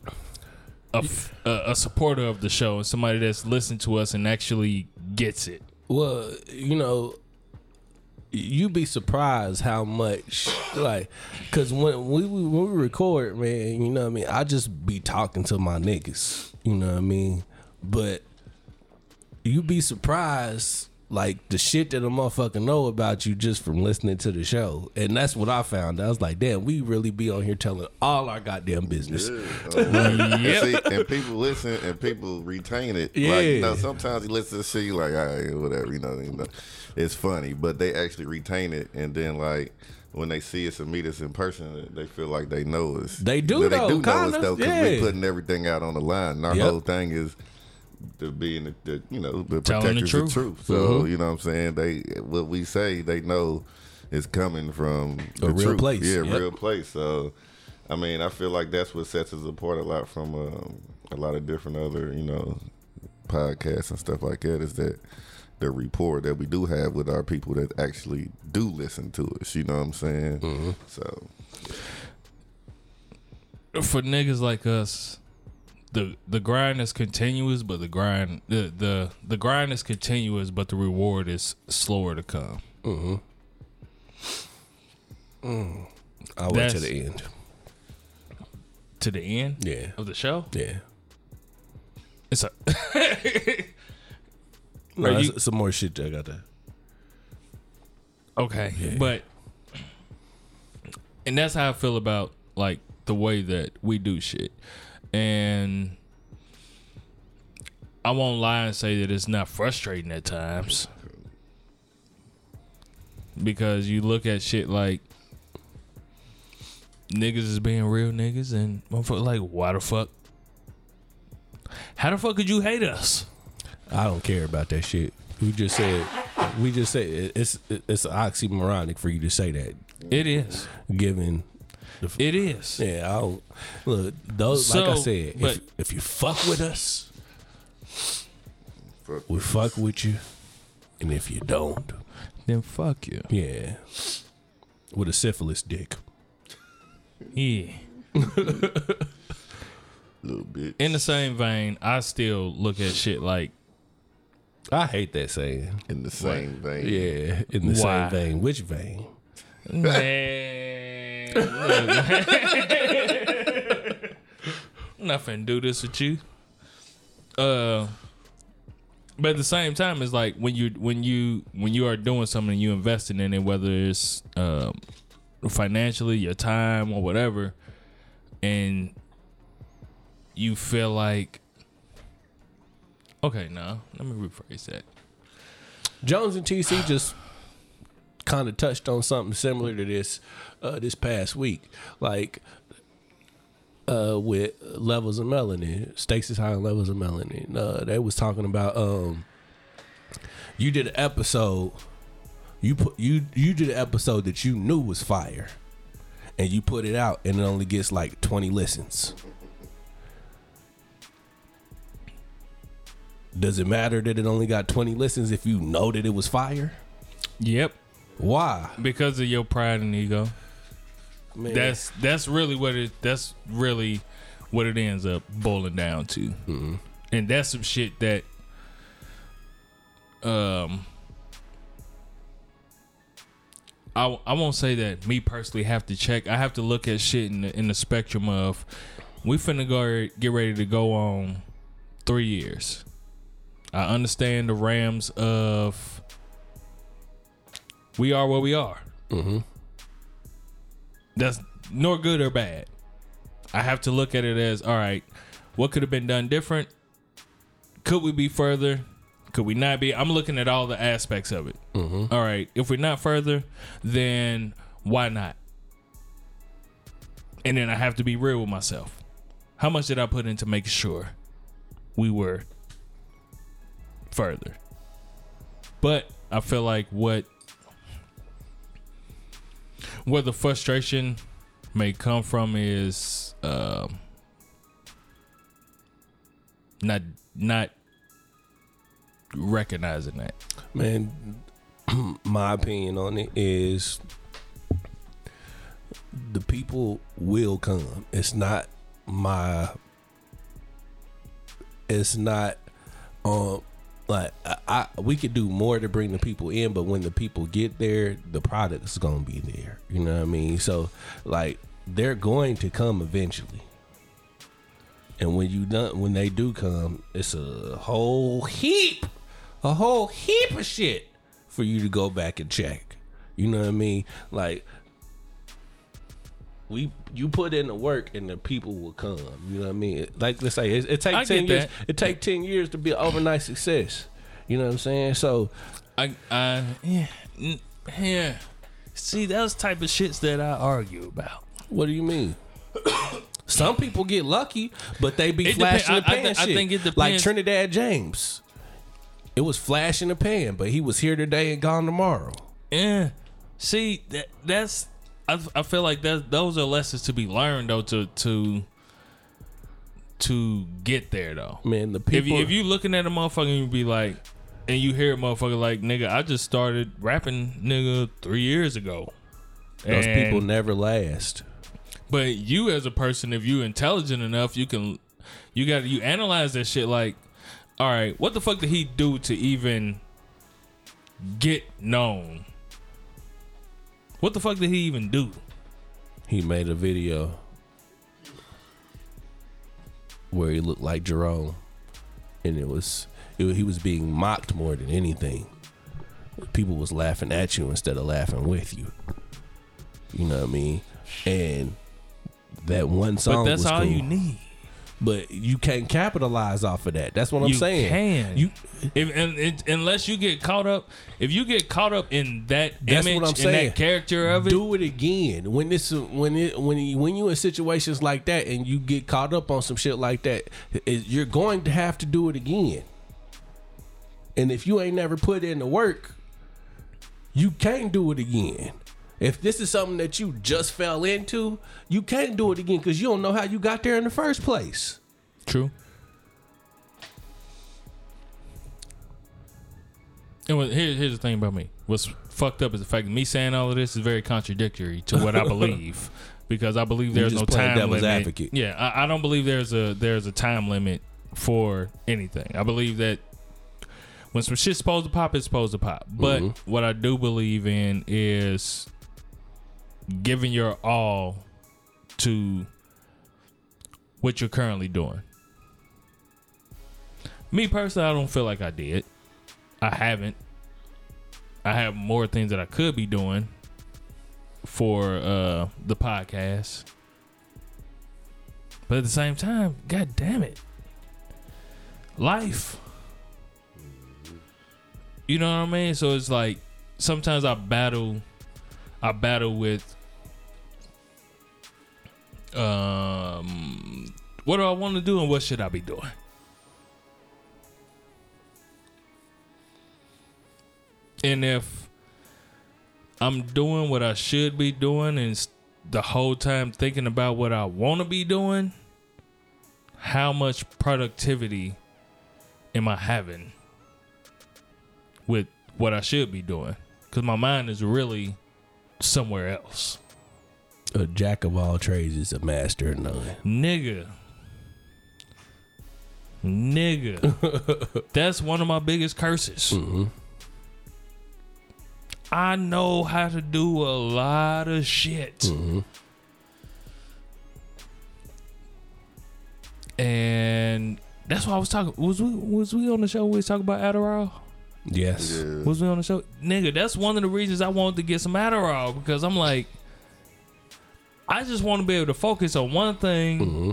a, f- a, a supporter of the show and somebody that's listened to us and actually gets it. Well, you know, you'd be surprised how much like because when we when we record, man, you know what I mean. I just be talking to my niggas, you know what I mean. But you'd be surprised like the shit that a motherfucker know about you just from listening to the show, and that's what I found. I was like, damn, we really be on here telling all our goddamn business. [laughs] and, see, and people listen and people retain it. Like, you know, sometimes you listen to shit, you like, all right, whatever, you know, you know, it's funny, but they actually retain it, and then like. When they see us and meet us in person, they feel like they know us. They do They though, do know us though, because yeah. putting everything out on the line. And our Yep. whole thing is to being the, the you know the Telling the protectors truth. of truth. So Mm-hmm. you know what I'm saying. They what we say they know is coming from the real truth. place. Yeah, Yep. real place. So I mean, I feel like that's what sets us apart a lot from um, a lot of different other you know podcasts and stuff like that. Is that the rapport that we do have with our people that actually do listen to us. You know what I'm saying? Mm-hmm. So For niggas like us, the the grind is continuous, but the grind the the, the grind is continuous, but the reward is slower to come. Mm-hmm. Mm. I'll wait to the end. To the end Yeah, of the show, yeah. it's a [laughs] No, you- some more shit I got to. Okay, Yeah. but and that's how I feel about like the way that we do shit, and I won't lie and say that it's not frustrating at times because you look at shit like niggas is being real niggas and motherfucker like why the fuck how the fuck could you hate us I don't care about that shit. We just said, we just said it's it's oxymoronic for you to say that, it is given. The, it is yeah, I don't look. Those like I said, but- if if you fuck with us, fuck we fuck with you, and if you don't, then fuck you yeah, with a syphilis dick. yeah [laughs] little bit. in the same vein, I still look at shit like I hate that saying. in the same vein. Yeah, in the Why? same vein. Which vein? man. Nothing do this with you. Uh, but at the same time, it's like when you when you when you are doing something, you investing in it, whether it's um, financially, your time, or whatever, and you feel like, okay, no, let me rephrase that. Jones and TC just kind of touched on something similar to this uh, this past week, like uh, with levels of melanin, Stacy's high levels of melanin. Uh, they was talking about um, you did an episode, you put you you did an episode that you knew was fire, and you put it out, and it only gets like twenty listens. Does it matter that it only got 20 listens if you know that it was fire? Yep, Why? because of your pride and ego. Man, That's that's really what it. That's really what it ends up boiling down to, and that's some shit that, um, I I won't say that me personally have to check. I have to look at shit in the, in the spectrum of, we finna go get ready to go on three years. I understand the Rams of. We are where we are that's nor good or bad. I have to look at it as all right, what could have been done different? Could we be further? Could we not be? I'm looking at all the aspects of it. Mm-hmm. All right, if we're not further, then why not? And then I have to be real with myself. How much did I put into making sure we were further? But I feel like what where the frustration may come from is um not not recognizing that. man, [clears throat] my opinion on it is the people will come. It's not my. It's not, um, like I, we could do more to bring the people in, but when the people get there, the product's gonna be there. You know what I mean? So like they're going to come eventually. And when you done, when they do come, it's a whole heap, a whole heap of shit for you to go back and check. You know what I mean? Like we, you put in the work, and the people will come. You know what I mean? Like let's say it, it takes ten years. that. It take ten years to be an overnight success. You know what I'm saying? So I, I, yeah, yeah. See, those type of shits that I argue about. what do you mean? [coughs] Some people get lucky, but they be It flashing depend- the I- I pan thi- I shit. think it like. Trinidad James. It was flash in the pan, but he was here today and gone tomorrow. Yeah. See, that that's I, I feel like that those are lessons to be learned though to to to get there though. Man, the If people. you, if you looking at a motherfucker you be like, and you hear a motherfucker like, nigga, I just started rapping, nigga, three years ago. those And- people never last. But you as a person, if you intelligent enough, you can you got you analyze that shit like, all right, what the fuck did he do to even get known? What the fuck did he even do? He made a video where he looked like Jerome, and it was it, he was being mocked more than anything. People was laughing at you instead of laughing with you. You know what I mean? And that one song. But that's was all cool. you need. But you can't capitalize off of that. That's what I'm saying. you saying. can. You if and, it, unless you get caught up, if you get caught up in that That's image what I'm and saying. that character of it, do it again when this when it when you, when you in situations like that and you get caught up on some shit like that it- you're going to have to do it again and if you ain't never put in the work you can't do it again if this is something that you just fell into you can't do it again because you don't know how you got there in the first place True. And what, here, here's the thing about me. What's fucked up is the fact that me saying all of this is very contradictory to what I [laughs] believe, because I believe there's no time limit. advocate. Yeah, I, I don't believe there's a there's a time limit for anything. I believe that when some shit's supposed to pop, it's supposed to pop. But Mhm. what I do believe in is giving your all to what you're currently doing. Me personally, I don't feel like I did. I haven't. I have more things that I could be doing for uh the podcast. But at the same time, god damn it. Life. You know what I mean? So it's like sometimes I battle I battle with um what do I want to do and what should I be doing? And if I'm doing what I should be doing and the whole time thinking about what I want to be doing, how much productivity am I having with what I should be doing? Because my mind is really somewhere else. A jack of all trades is a master of none Nigga. Nigga. [laughs] That's one of my biggest curses. mm-hmm. I know how to do a lot of shit. Mm-hmm. And that's why I was talking. Was we was we on the show? We was talking about Adderall. yes Yeah. Was we on the show, nigga? That's one of the reasons I wanted to get some Adderall because I'm like, I just want to be able to focus on one thing mm-hmm.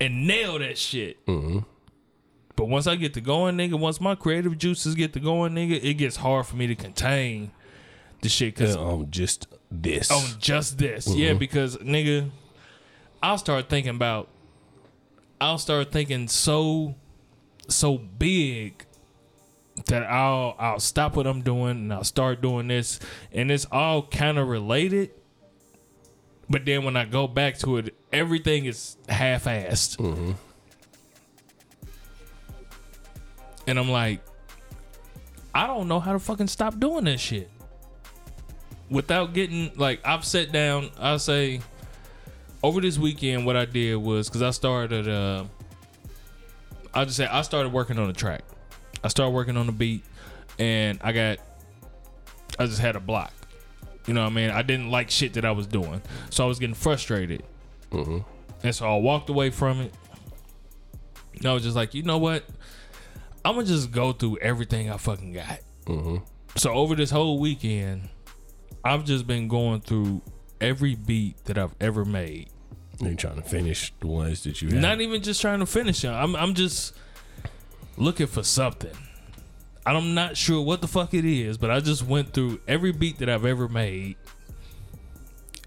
and nail that shit. Mm-hmm. But once I get to going, nigga, once my creative juices get to going, nigga, it gets hard for me to contain the shit because on just this on just this. Yeah, because nigga, I'll start thinking about I'll start thinking so so big that I'll I'll stop what I'm doing and I'll start doing this and it's all kind of related. But then when I go back to it, everything is half-assed. And I'm like, I don't know how to fucking stop doing this shit. without getting like I've sat down, I'll say over this weekend what I did was because I started uh I'll just say I started working on the track. I started working on the beat and I got I just had a block. You know what I mean? I didn't like shit that I was doing. So I was getting frustrated. Mm-hmm. And so I walked away from it. And I was just like, you know what? I'm gonna just go through everything I fucking got. Mm-hmm. So over this whole weekend, I've just been going through every beat that I've ever made. You're trying to finish the ones that you have. Not even just trying to finish them. I'm I'm just looking for something. I'm not sure what the fuck it is, but I just went through every beat that I've ever made,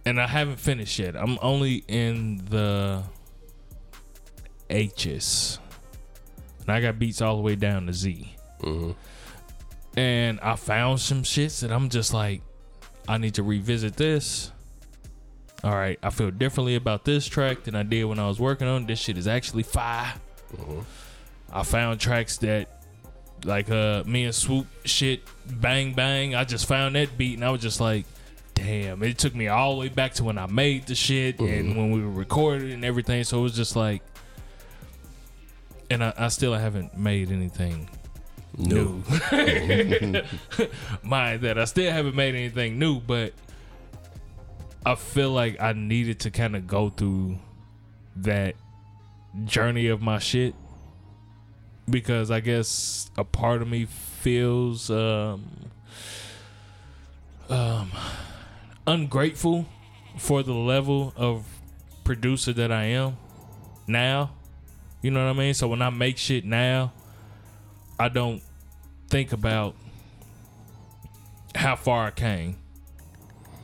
and I haven't finished yet. I'm only in the H's, and I got beats all the way down to Z. Mm-hmm. And I found some shits that I'm just like, I need to revisit this. All right, I feel differently about this track than I did when I was working on. This shit is actually fire. Mm-hmm. I found tracks that like uh me and swoop shit bang bang. I just found that beat and i was just like damn it took me all the way back to when i made the shit and when we were recording and everything. So it was just like and i, I still haven't made anything new. [laughs] [laughs] mind that i still haven't made anything new but i feel like i needed to kind of go through that journey of my shit because I guess a part of me feels um, um, ungrateful for the level of producer that I am now. You know what I mean? So when I make shit now, I don't think about how far I came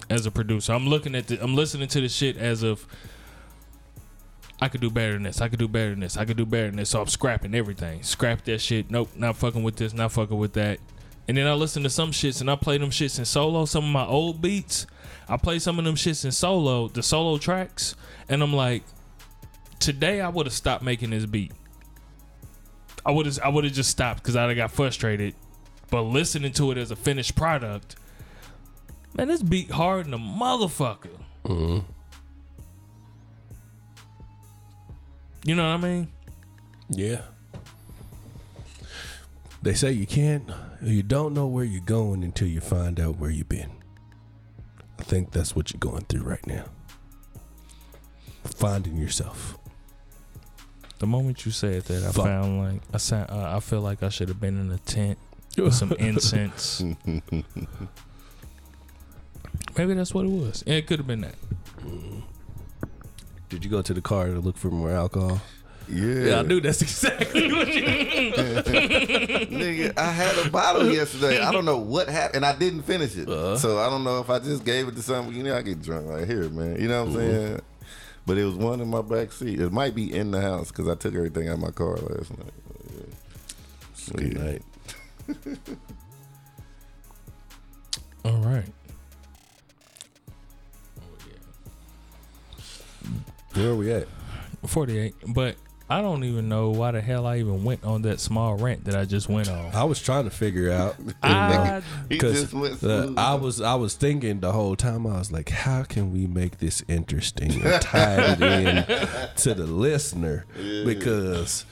as a producer. I'm looking at the I'm listening to the shit as of I could do better than this. I could do better than this. I could do better than this. So I'm scrapping everything. Scrap that shit. Nope, not fucking with this. Not fucking with that. And then I listen to some shits and I play them shits in solo. Some of my old beats, I play some of them shits in solo, the solo tracks, and I'm like, today I would have stopped making this beat. I would have I would have just stopped because I got frustrated. But listening to it as a finished product, man, this beat hard than a motherfucker. Mm-hmm. You know what I mean? Yeah. They say you can't, you don't know where you're going until you find out where you've been. I think that's what you're going through right now. Finding yourself. The moment you said that, I Fuck. found like I sound, uh, I feel like I should have been in a tent [laughs] with some incense. [laughs] Maybe that's what it was. Yeah, it could have been that. Did you go to the car to look for more alcohol? Yeah, I knew that's exactly [laughs] what you. [laughs] Nigga, I had a bottle yesterday. I don't know what happened, and I didn't finish it. Uh-huh. So I don't know if I just gave it to somebody. You know, I get drunk right here, man. You know what I'm mm-hmm. saying? But it was one in my back seat. It might be in the house because I took everything out of my car last night. Good night. [laughs] All right. Where are we at? 48. But I don't even know why the hell I even went on that small rant that I just went on. I was trying to figure out. [laughs] I, Because just uh. I was I was thinking the whole time I was like, how can we make this interesting and tie it in [laughs] to the listener? Because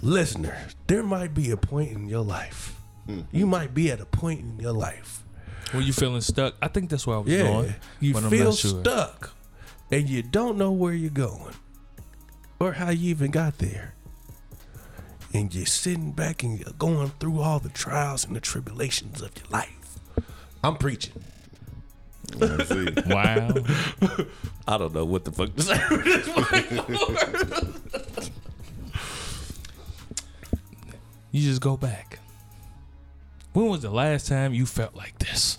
listener, there might be a point in your life. You might be at a point in your life. were you feeling stuck? I think that's where I was Yeah. going. You but I'm feel sure. stuck and you don't know where you're going or how you even got there. And you're sitting back and you're going through all the trials and the tribulations of your life. I'm preaching. [laughs] Wow. I don't know what the fuck to say. you just go back. When was the last time you felt like this?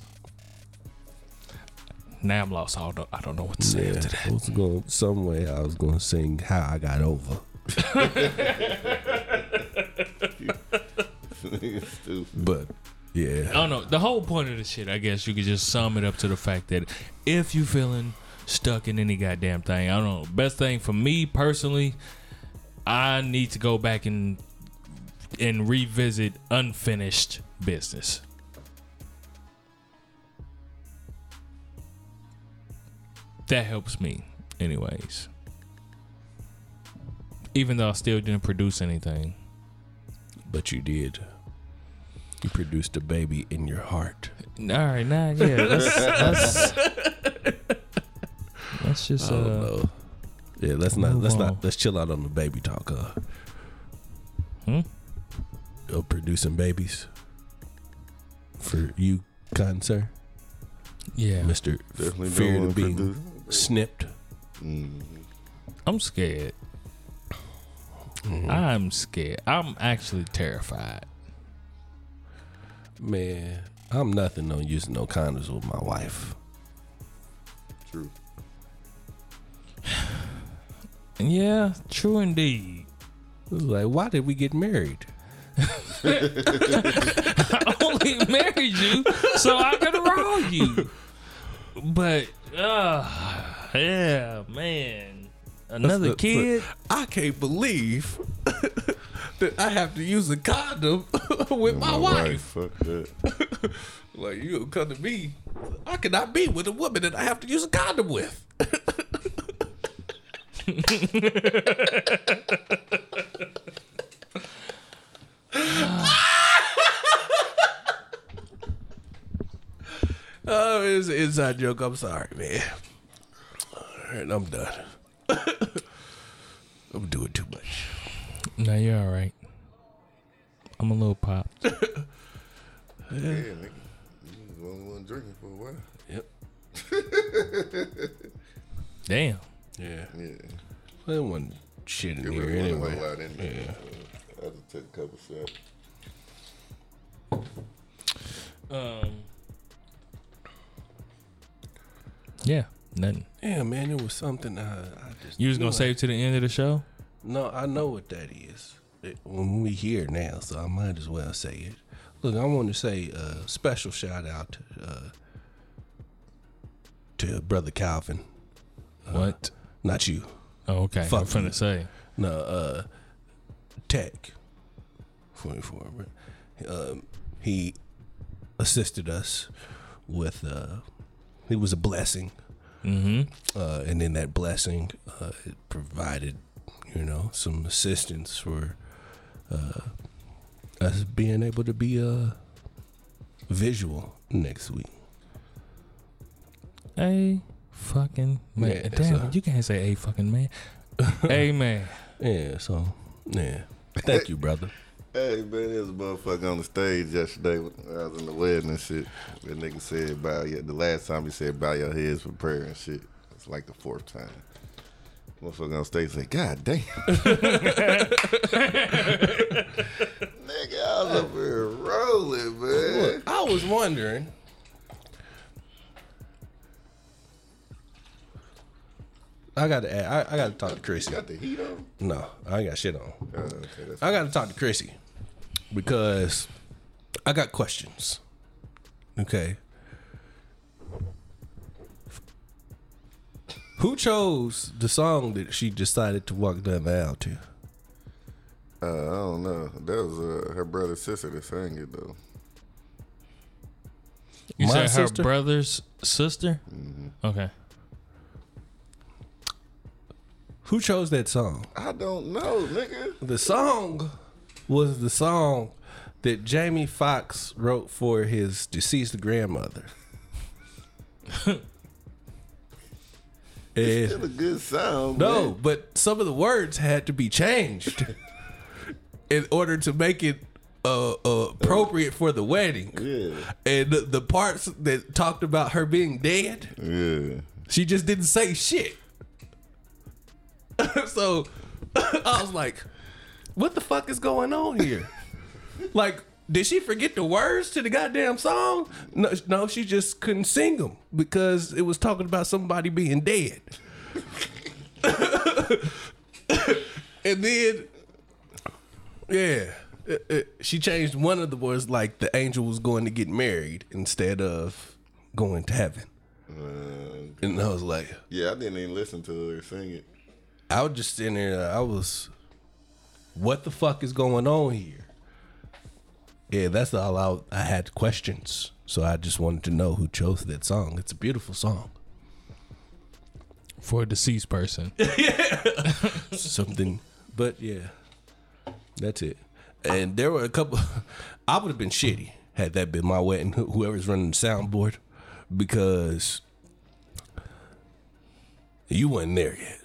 Now I'm lost. I don't know, I don't know what to say Yeah, after I was going some way. I was going to sing "How I Got Over," [laughs] but yeah, I don't know. The whole point of the shit, I guess you could just sum it up to the fact that if you feeling stuck in any goddamn thing, I don't know. Best thing for me personally, I need to go back and and revisit unfinished business. That helps me, anyways. Even though I still didn't produce anything. But you did. You produced a baby in your heart. All right, now, yeah, that's [laughs] that's, that's just I uh, don't know. Yeah, let's not let's on. not let's chill out on the baby talk. Uh, Hmm? of producing babies for you, kind sir, yeah. Mister Definitely Fear don't to being produce. Snipped. Mm. I'm scared. Mm-hmm. I'm scared. I'm actually terrified. Man, I'm nothing on using no condoms with my wife. True. [sighs] Yeah, true indeed. It was like, why did we get married? [laughs] [laughs] I only married you so I could roll you. But uh yeah, man. Another Look, kid? look, I can't believe [laughs] that I have to use a condom [laughs] with my, wife. Fuck that. [laughs] Like you gonna come to me, I cannot be with a woman that I have to use a condom with. Oh, it's an inside joke. I'm sorry, man. All right, I'm done. [coughs] I'm doing too much. No, you're all right. I'm a little pop. [coughs] Yeah, nigga. You was the only one drinking for a while. Yep. [laughs] Damn. Yeah. Yeah. There wasn't shit in It here wasn't anyway. whole lot in there. Yeah. I just took a couple shots. Um Yeah, nothing. Yeah, man, it was something I, I just. You was gonna know, save to the end of the show? No, I know what that is. It, when we here now, so I might as well say it. Look, I want to say a special shout out to uh, to brother Calvin. What? Not you. Oh, okay. Fuck I'm finna you. say. No, uh, Tech. Forty four. Um, he assisted us with. Uh, it was a blessing. Mm-hmm. uh, and then that blessing, uh, it provided, you know, some assistance for uh, us being able to be uh, visual next week. A fucking man. Yeah, Damn, so- you can't say a fucking man. [laughs] a man. Yeah, so yeah, thank you, brother. Hey man, there was a motherfucker on the stage yesterday when I was in the wedding and shit. That nigga said bow your the last time he said bow your heads for prayer and shit. It's like the fourth time. Motherfucker on stage said, God damn. [laughs] nigga, I was up here rolling, man. Look, I was wondering. I got to. I, I got to talk to Chrissy. Got the heat on? No, I ain't got shit on. Uh, okay, I got to talk to Chrissy because I got questions. Okay. Who chose the song that she decided to walk down the aisle to? uh, I don't know. That was uh, her brother sister that sang it though. You My said her sister? brother's sister? Mm-hmm. Okay. Who chose that song? I don't know, nigga. The song was the song that Jamie Foxx wrote for his deceased grandmother. [laughs] it's Still a good song. No, man. but some of the words had to be changed [laughs] in order to make it uh, uh, appropriate for the wedding. Yeah. And the, the parts that talked about her being dead, Yeah. she just didn't say shit. [laughs] so I was like, what the fuck is going on here? [laughs] like, did she forget the words to the goddamn song? No, no, she just couldn't sing them because it was talking about somebody being dead. [laughs] and then, yeah, it- it- she changed one of the words like the angel was going to get married instead of going to heaven. Uh, And I was like, yeah, I didn't even listen to her sing it. I was just sitting there. I was, what the fuck is going on here? Yeah, that's all I, I had questions. So I just wanted to know who chose that song. It's a beautiful song. for a deceased person. yeah. [laughs] something. But yeah, that's it. And there were a couple. I would have been shitty had that been my wedding. Whoever's running the soundboard, because you weren't there yet.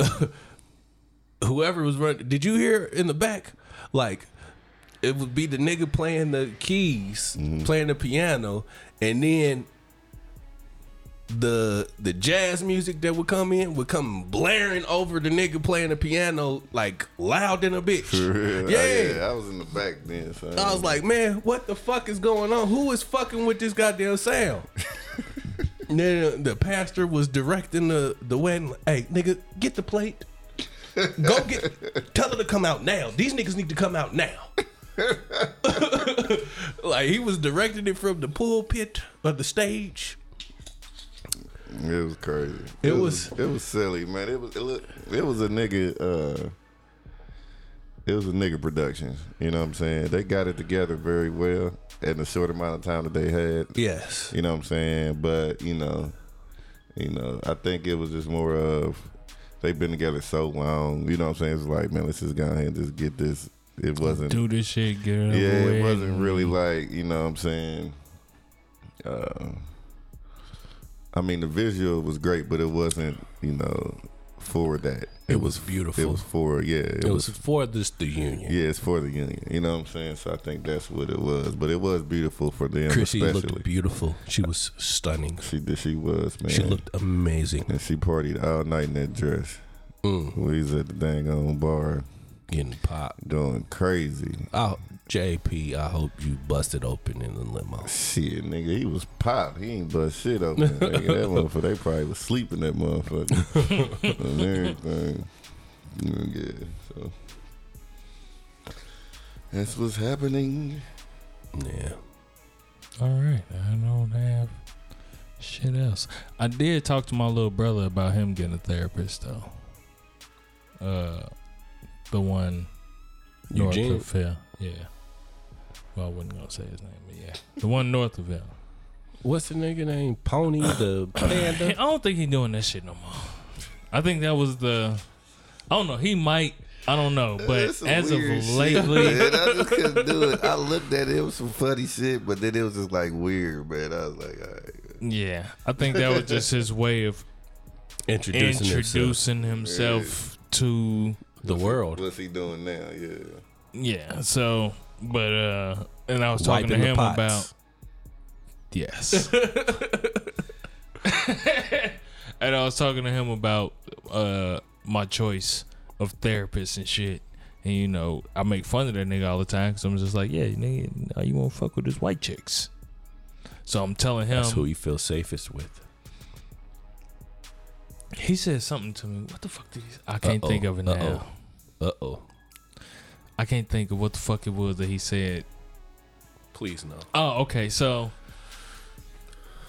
[laughs] Whoever was running, did you hear in the back? Like it would be the nigga playing the keys, mm-hmm. playing the piano, and then the the jazz music that would come in would come blaring over the nigga playing the piano like loud than a bitch. Real. Oh, yeah. yeah, I was in the back then. Son. I was like, man, what the fuck is going on? Who is fucking with this goddamn sound? [laughs] then the pastor was directing the the wedding. Hey, nigga, get the plate. [laughs] Go get. Tell her to come out now. These niggas need to come out now. [laughs] like he was directing it from the pulpit of the stage. It was crazy. It was- it was silly, man. It was it, look, it was a nigga uh it was a nigga production. You know what I'm saying? They got it together very well in the short amount of time that they had. Yes. You know what I'm saying? But, you know, you know, I think it was just more of they've been together so long. You know what I'm saying? It's like, man, let's just go ahead and just get this. It wasn't Do this shit, girl. yeah, over it wasn't really like you know what I'm saying. Uh, I mean, the visual was great, but it wasn't you know for that. It was beautiful. It was for yeah. It, It was, was for this the union. yeah. It's for the union. You know what I'm saying? So I think that's what it was. But it was beautiful for them, Chrissy especially. looked beautiful. She was stunning. she did. She was man. She looked amazing. and she partied all night in that dress. Mm, We was at the dang on bar getting popped. doing crazy. Oh, JP, I hope you busted open in the limo. Shit, nigga, he was pop. He ain't bust shit open. nigga. That [laughs] motherfucker, they probably was sleeping that motherfucker [laughs] and everything. Yeah, so that's what's happening. Yeah. All right, I don't have shit else. I did talk to my little brother about him getting a therapist though. Uh, the one north Eugene? of Hill. Yeah. Well, I wasn't gonna say his name, but yeah, the one north of him. What's the nigga name? Pony the [coughs] panda. I don't think he's doing that shit no more. I think that was the. I don't know. He might. I don't know. But That's some as of weird shit, lately, [laughs] man. I just couldn't do it. I looked at it, it was some funny shit, but then it was just like weird, man. I was like, all right. yeah, I think that was just his way of Introducing, introducing himself to the world. What's he doing now? Yeah. Yeah. So, but uh, and I was talking Wiping to him about yes, [laughs] and I was talking to him about uh my choice of therapist and shit. And you know, I make fun of that nigga all the time because I'm just like, yeah, nigga, now you won't fuck with this white chicks. So I'm telling him, That's who you feel safest with. he said something to me. What the fuck did he? Say? I can't Uh-oh, think of it now. uh-oh. Uh oh. I can't think of what the fuck it was that he said. Please no. Oh, okay. So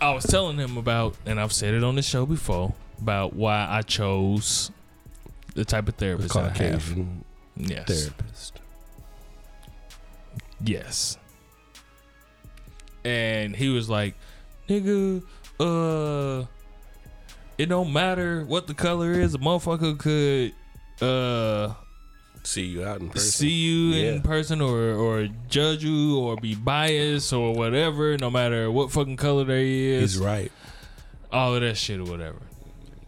I was telling him about, and I've said it on the show before, about why I chose the type of The therapist I have. Caucasian Yes. therapist. Yes. And he was like, nigga, uh, it don't matter what the color is. A motherfucker could, uh, See you out in person. see you Yeah. in person or or judge you or be biased or whatever, no matter what fucking color there is. He's right. all of that shit or whatever.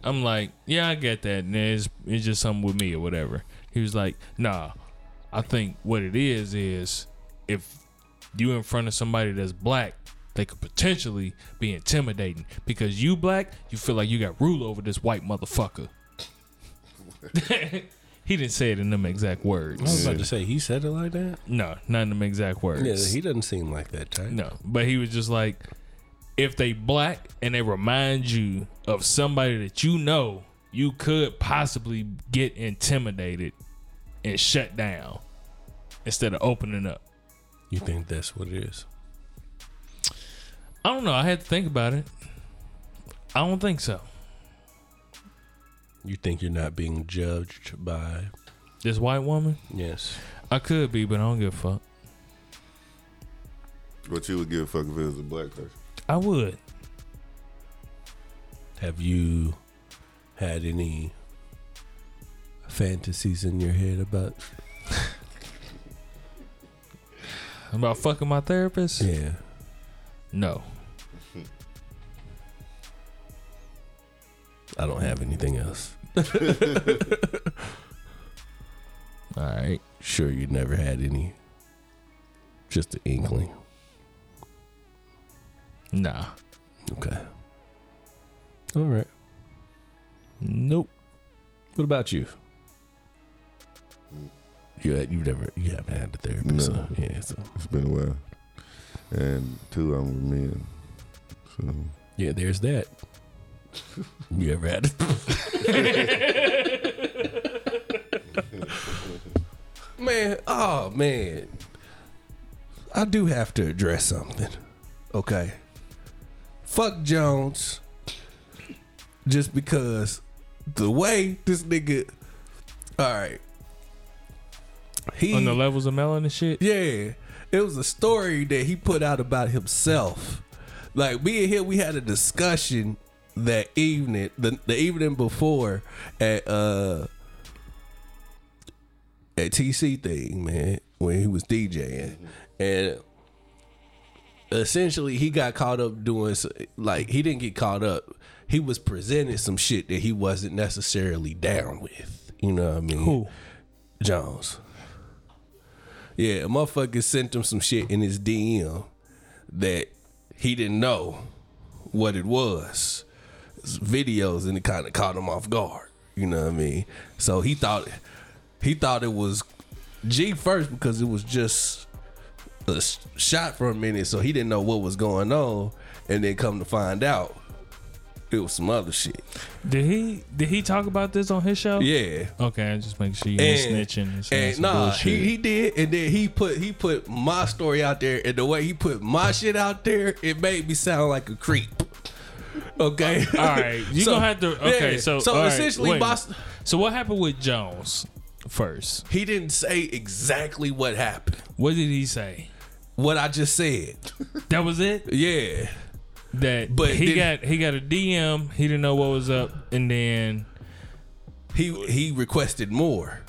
I'm like, yeah, I get that. And it's, it's just something with me or whatever. He was like, nah, I think what it is is if you in front of somebody that's black, they could potentially be intimidating because you black, you feel like you got rule over this white motherfucker. [laughs] [laughs] he didn't say it in them exact words. I was about to say he said it like that. No, not in them exact words. Yeah, he doesn't seem like that type. No, but he was just like, if they black and they remind you of somebody that you know, you could possibly get intimidated and shut down instead of opening up. You think that's what it is? I don't know. I had to think about it. I don't think so. You think you're not being judged by? This white woman, Yes. I could be, but I don't give a fuck. What you would give a fuck if it was a black person? I would. Have you had any fantasies in your head about? [laughs] About fucking my therapist? Yeah. No. [laughs] I don't have anything else. [laughs] All right. Sure, you never had any. Just an inkling. Nah. Okay. All right. Nope. What about you? You had, you never you haven't had the therapy, No. so yeah. So It's been a while. And two of them were men. So yeah, there's that. [laughs] you ever had [laughs] Man, oh man. I do have to address something. Okay. Fuck Jones. Just because the way this nigga Alright. He On the levels of melon and shit? yeah, it was a story that he put out about himself. Like me and him, we had a discussion that evening, the the evening before at uh at TC thing, man, when he was DJing, and essentially he got caught up doing like he didn't get caught up. He was presenting some shit that he wasn't necessarily down with. You know what I mean? Who? Jones. Yeah, a motherfucker sent him some shit in his DM that he didn't know what it was. Videos and it kind of caught him off guard. You know what I mean? So he thought he thought it was G first because it was just a shot for a minute, so he didn't know what was going on, and then come to find out it was some other shit. Did he did he talk about this on his show? Yeah, Okay, I'm just making sure you ain't snitching and saying and some nah, bullshit. he, he did, and then he put he put my story out there, and the way he put my shit out there, it made me sound like a creep. Okay, All right, you So, gonna have to. Okay, yeah, so so right, essentially, my, So what happened with Jones first? he didn't say exactly what happened. What did he say? What I just said, That was it. yeah. That But he got he got a DM. He didn't know what was up, and then He he requested more,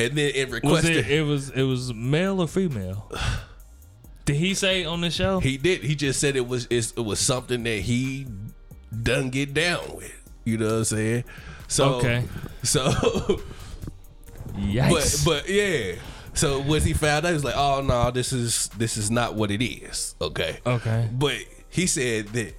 and then it requested. was it? It was it was male or female? Did he say on the show? He did. He just said it was it was something that he doesn't get down with. You know what I'm saying? So Okay. So, [laughs] but but yeah. So once he found out, he was like, "Oh no, this is this is not what it is." Okay. okay. But he said that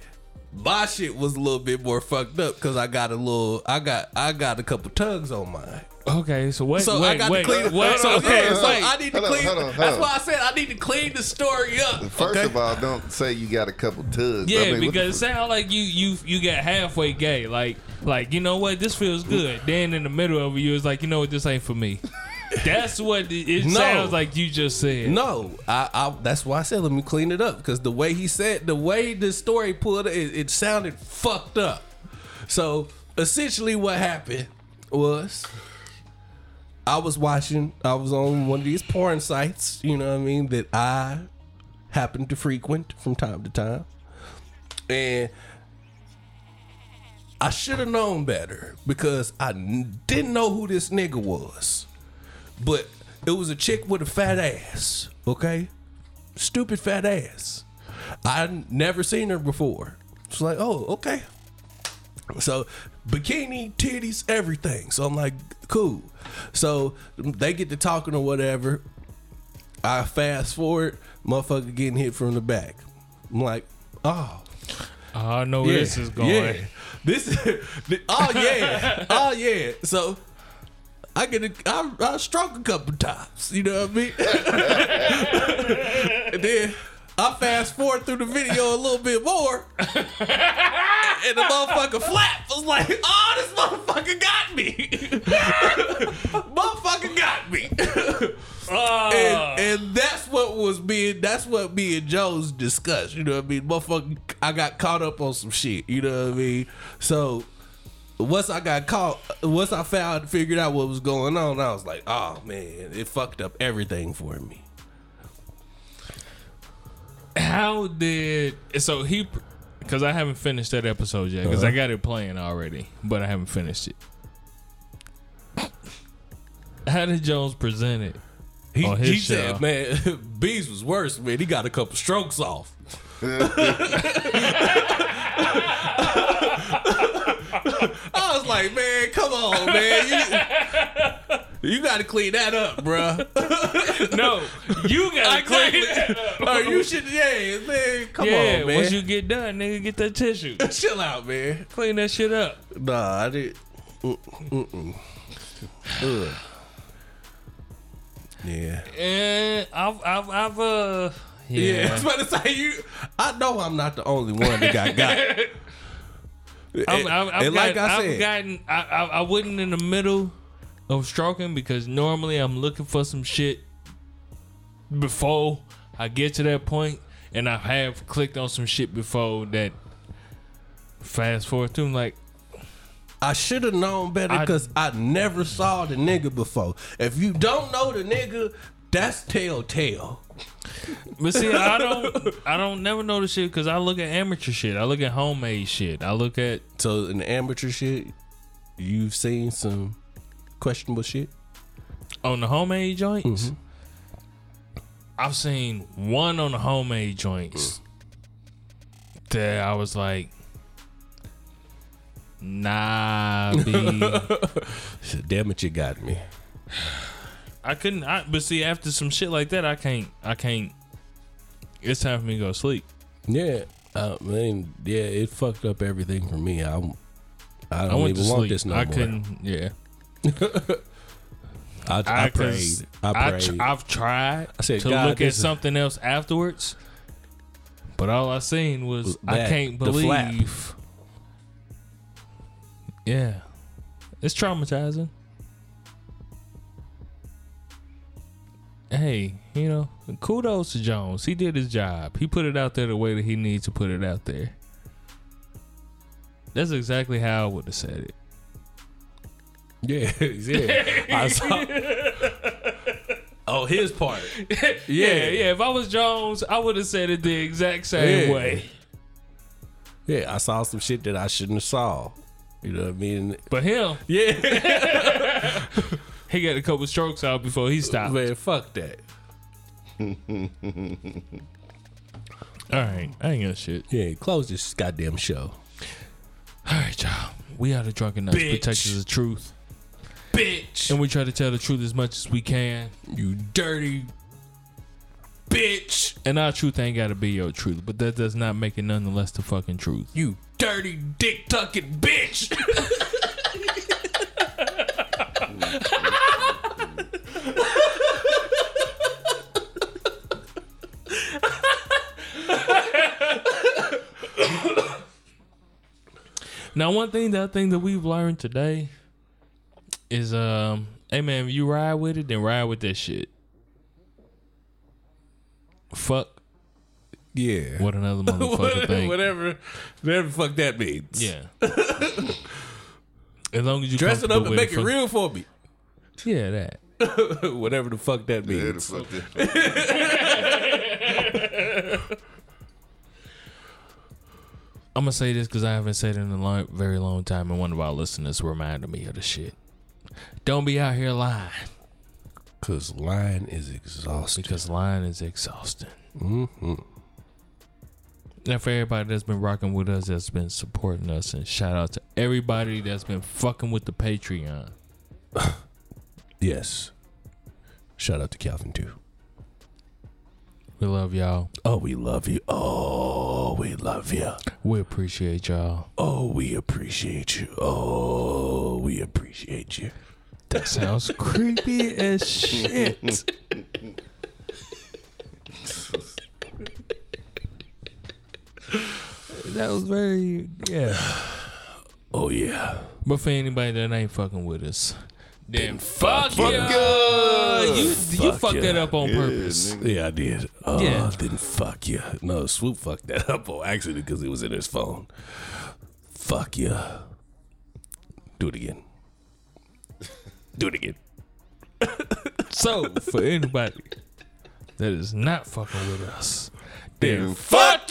my shit was a little bit more fucked up because I got a little, I got I got a couple tugs on mine. Okay. So wait. So wait. I got wait. to clean. wait, [laughs] so okay. yeah, so. I need to Hold on, clean. hold on, hold that's why I said I need to clean the story up. first okay? of all, don't say you got a couple tugs. Yeah, I mean, because it sounds like you you you got halfway gay. Like like you know what, this feels good. Then in the middle of it, you was like, you know what, this ain't for me. [laughs] That's what it, it No. sounds like you just said. No, I, I. That's why I said let me clean it up because the way he said, the way the story pulled it, it sounded fucked up. So essentially, what happened was I was watching. I was on one of these porn sites. You know what I mean? That I happen to frequent from time to time, and I should have known better because I didn't know who this nigga was but it was a chick with a fat ass. Okay, stupid fat ass. I never seen her before. It's like, oh, okay. So bikini, titties, everything. So I'm like, cool. So they get to talking or whatever. I fast forward, motherfucker getting hit from the back. I'm like, oh, I know where this is going. yeah. This oh yeah. [laughs] oh yeah. So I get a I, I stroke a couple times. You know what I mean? [laughs] and then I fast forward through the video a little bit more. and the motherfucker flap was like, oh, this motherfucker got me. [laughs] motherfucker got me. Oh, and, and that's what was being that's what me and Jones discussed. You know what I mean? Motherfucker, I got caught up on some shit. You know what I mean? So once I got caught, once I found figured out what was going on, I was like, oh man, it fucked up everything for me. How did so he because I haven't finished that episode yet. Because I uh-huh. got it playing already, but I haven't finished it. How did Jones present it? He, On his he show. said, man, [laughs] Bees was worse, man. He got a couple strokes off. [laughs] I was like, man, come on, man. You, you got to clean that up, bruh. [laughs] No, you gotta clean Exactly. that up. Or you should, yeah, man. Come yeah, on, man. once you get done, nigga, get that tissue. [laughs] Chill out, man. Clean that shit up. Nah, I did. Mm, Mm-mm. Ugh. Yeah. And I've, I've, I've, uh, Yeah. yeah. I was about to say you. I know I'm not the only one that got got. [laughs] I've, I've, I've, and like I I've gotten, I, I, I wasn't in the middle of stroking because normally I'm looking for some shit before I get to that point, and I have clicked on some shit before that. Fast forward to like, I should have known better I- because I, never saw the nigga before. If you don't know the nigga, that's telltale. but see, I [laughs] don't, I don't never know the shit because I look at amateur shit, I look at homemade shit, I look at So in the amateur shit, you've seen some questionable shit. on the homemade joints. Mm-hmm. I've seen one on the homemade Mm. joints that I was like, nah, B. [laughs] Damn it, you got me. I couldn't. I, but see, after some shit like that, I can't. I can't. It's time for me to go sleep. Yeah, I mean, yeah, it fucked up everything for me. I, I don't I even want this no I more. couldn't. Yeah. [laughs] I, I, I, prayed. I I prayed. tr- I've tried I said, to God, look at is- something else afterwards, but all I seen was I That, can't believe. Yeah, it's traumatizing. Hey, you know, kudos to Jones. He did his job. He put it out there the way that he needs to put it out there. That's exactly how I would have said it. Yeah, [laughs] yeah. I saw. oh, his part. [laughs] Yeah, yeah. If I was Jones, I would have said it the exact same Yeah. way. Yeah, I saw some shit that I shouldn't have saw. You know what I mean? But him, Yeah, [laughs] he got a couple strokes out before he stopped. man, fuck that. All right, I ain't got shit. Yeah, close this goddamn show. All right, y'all. We are the drunken nuts, Bitch. protectors of truth, Bitch, and we try to tell the truth as much as we can. you dirty bitch. And our truth ain't got to be your truth, but that does not make it nonetheless the fucking truth. You dirty dick tucking bitch. [laughs] Now, one thing that I think that we've learned today is, um, hey man, if you ride with it, then ride with that shit. Fuck Yeah. what another [laughs] motherfucker think. whatever, whatever fuck that means. Yeah. as long as you Dress it up and make it fuck- real for me. Yeah, that. [laughs] whatever the fuck that Yeah, the means. fuck that. [laughs] I'm gonna say this because I haven't said it in a long, very long time, and one of our listeners reminded me of the shit. Don't be out here lying Cause lying is exhausting. because lying is exhausting. Mm-hmm. Now, for everybody that's been rocking with us, that's been supporting us, and shout out to everybody that's been fucking with the Patreon. [laughs] Yes. Shout out to Calvin too. We love y'all. Oh, we love you. Oh, we love you. We appreciate y'all. Oh, we appreciate you. Oh, we appreciate you. That sounds creepy as shit. that was very yeah. Oh yeah. But for anybody that ain't fucking with us, then fuck, Fuck yeah. ya. You you Fuck fucked ya. that up on Yeah, purpose. nigga. Yeah, I did. Oh, Yeah. then fuck you. No, Swoop fucked that up on accident because it was in his phone. Fuck you. Do it again. Do it again. [laughs] So for anybody that is not fucking with us, then fuck.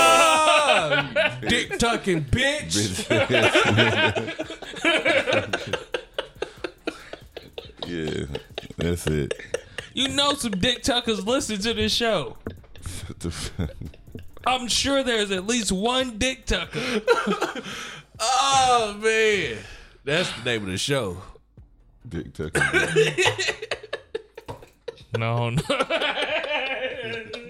Ah, [laughs] dick tucking bitch. [laughs] yeah, that's it. You know some dick tuckers listen to this show. What the fuck? I'm sure there's at least one dick tucker. Oh man, that's the name of the show. Dick tucking. [laughs] No, no. [laughs]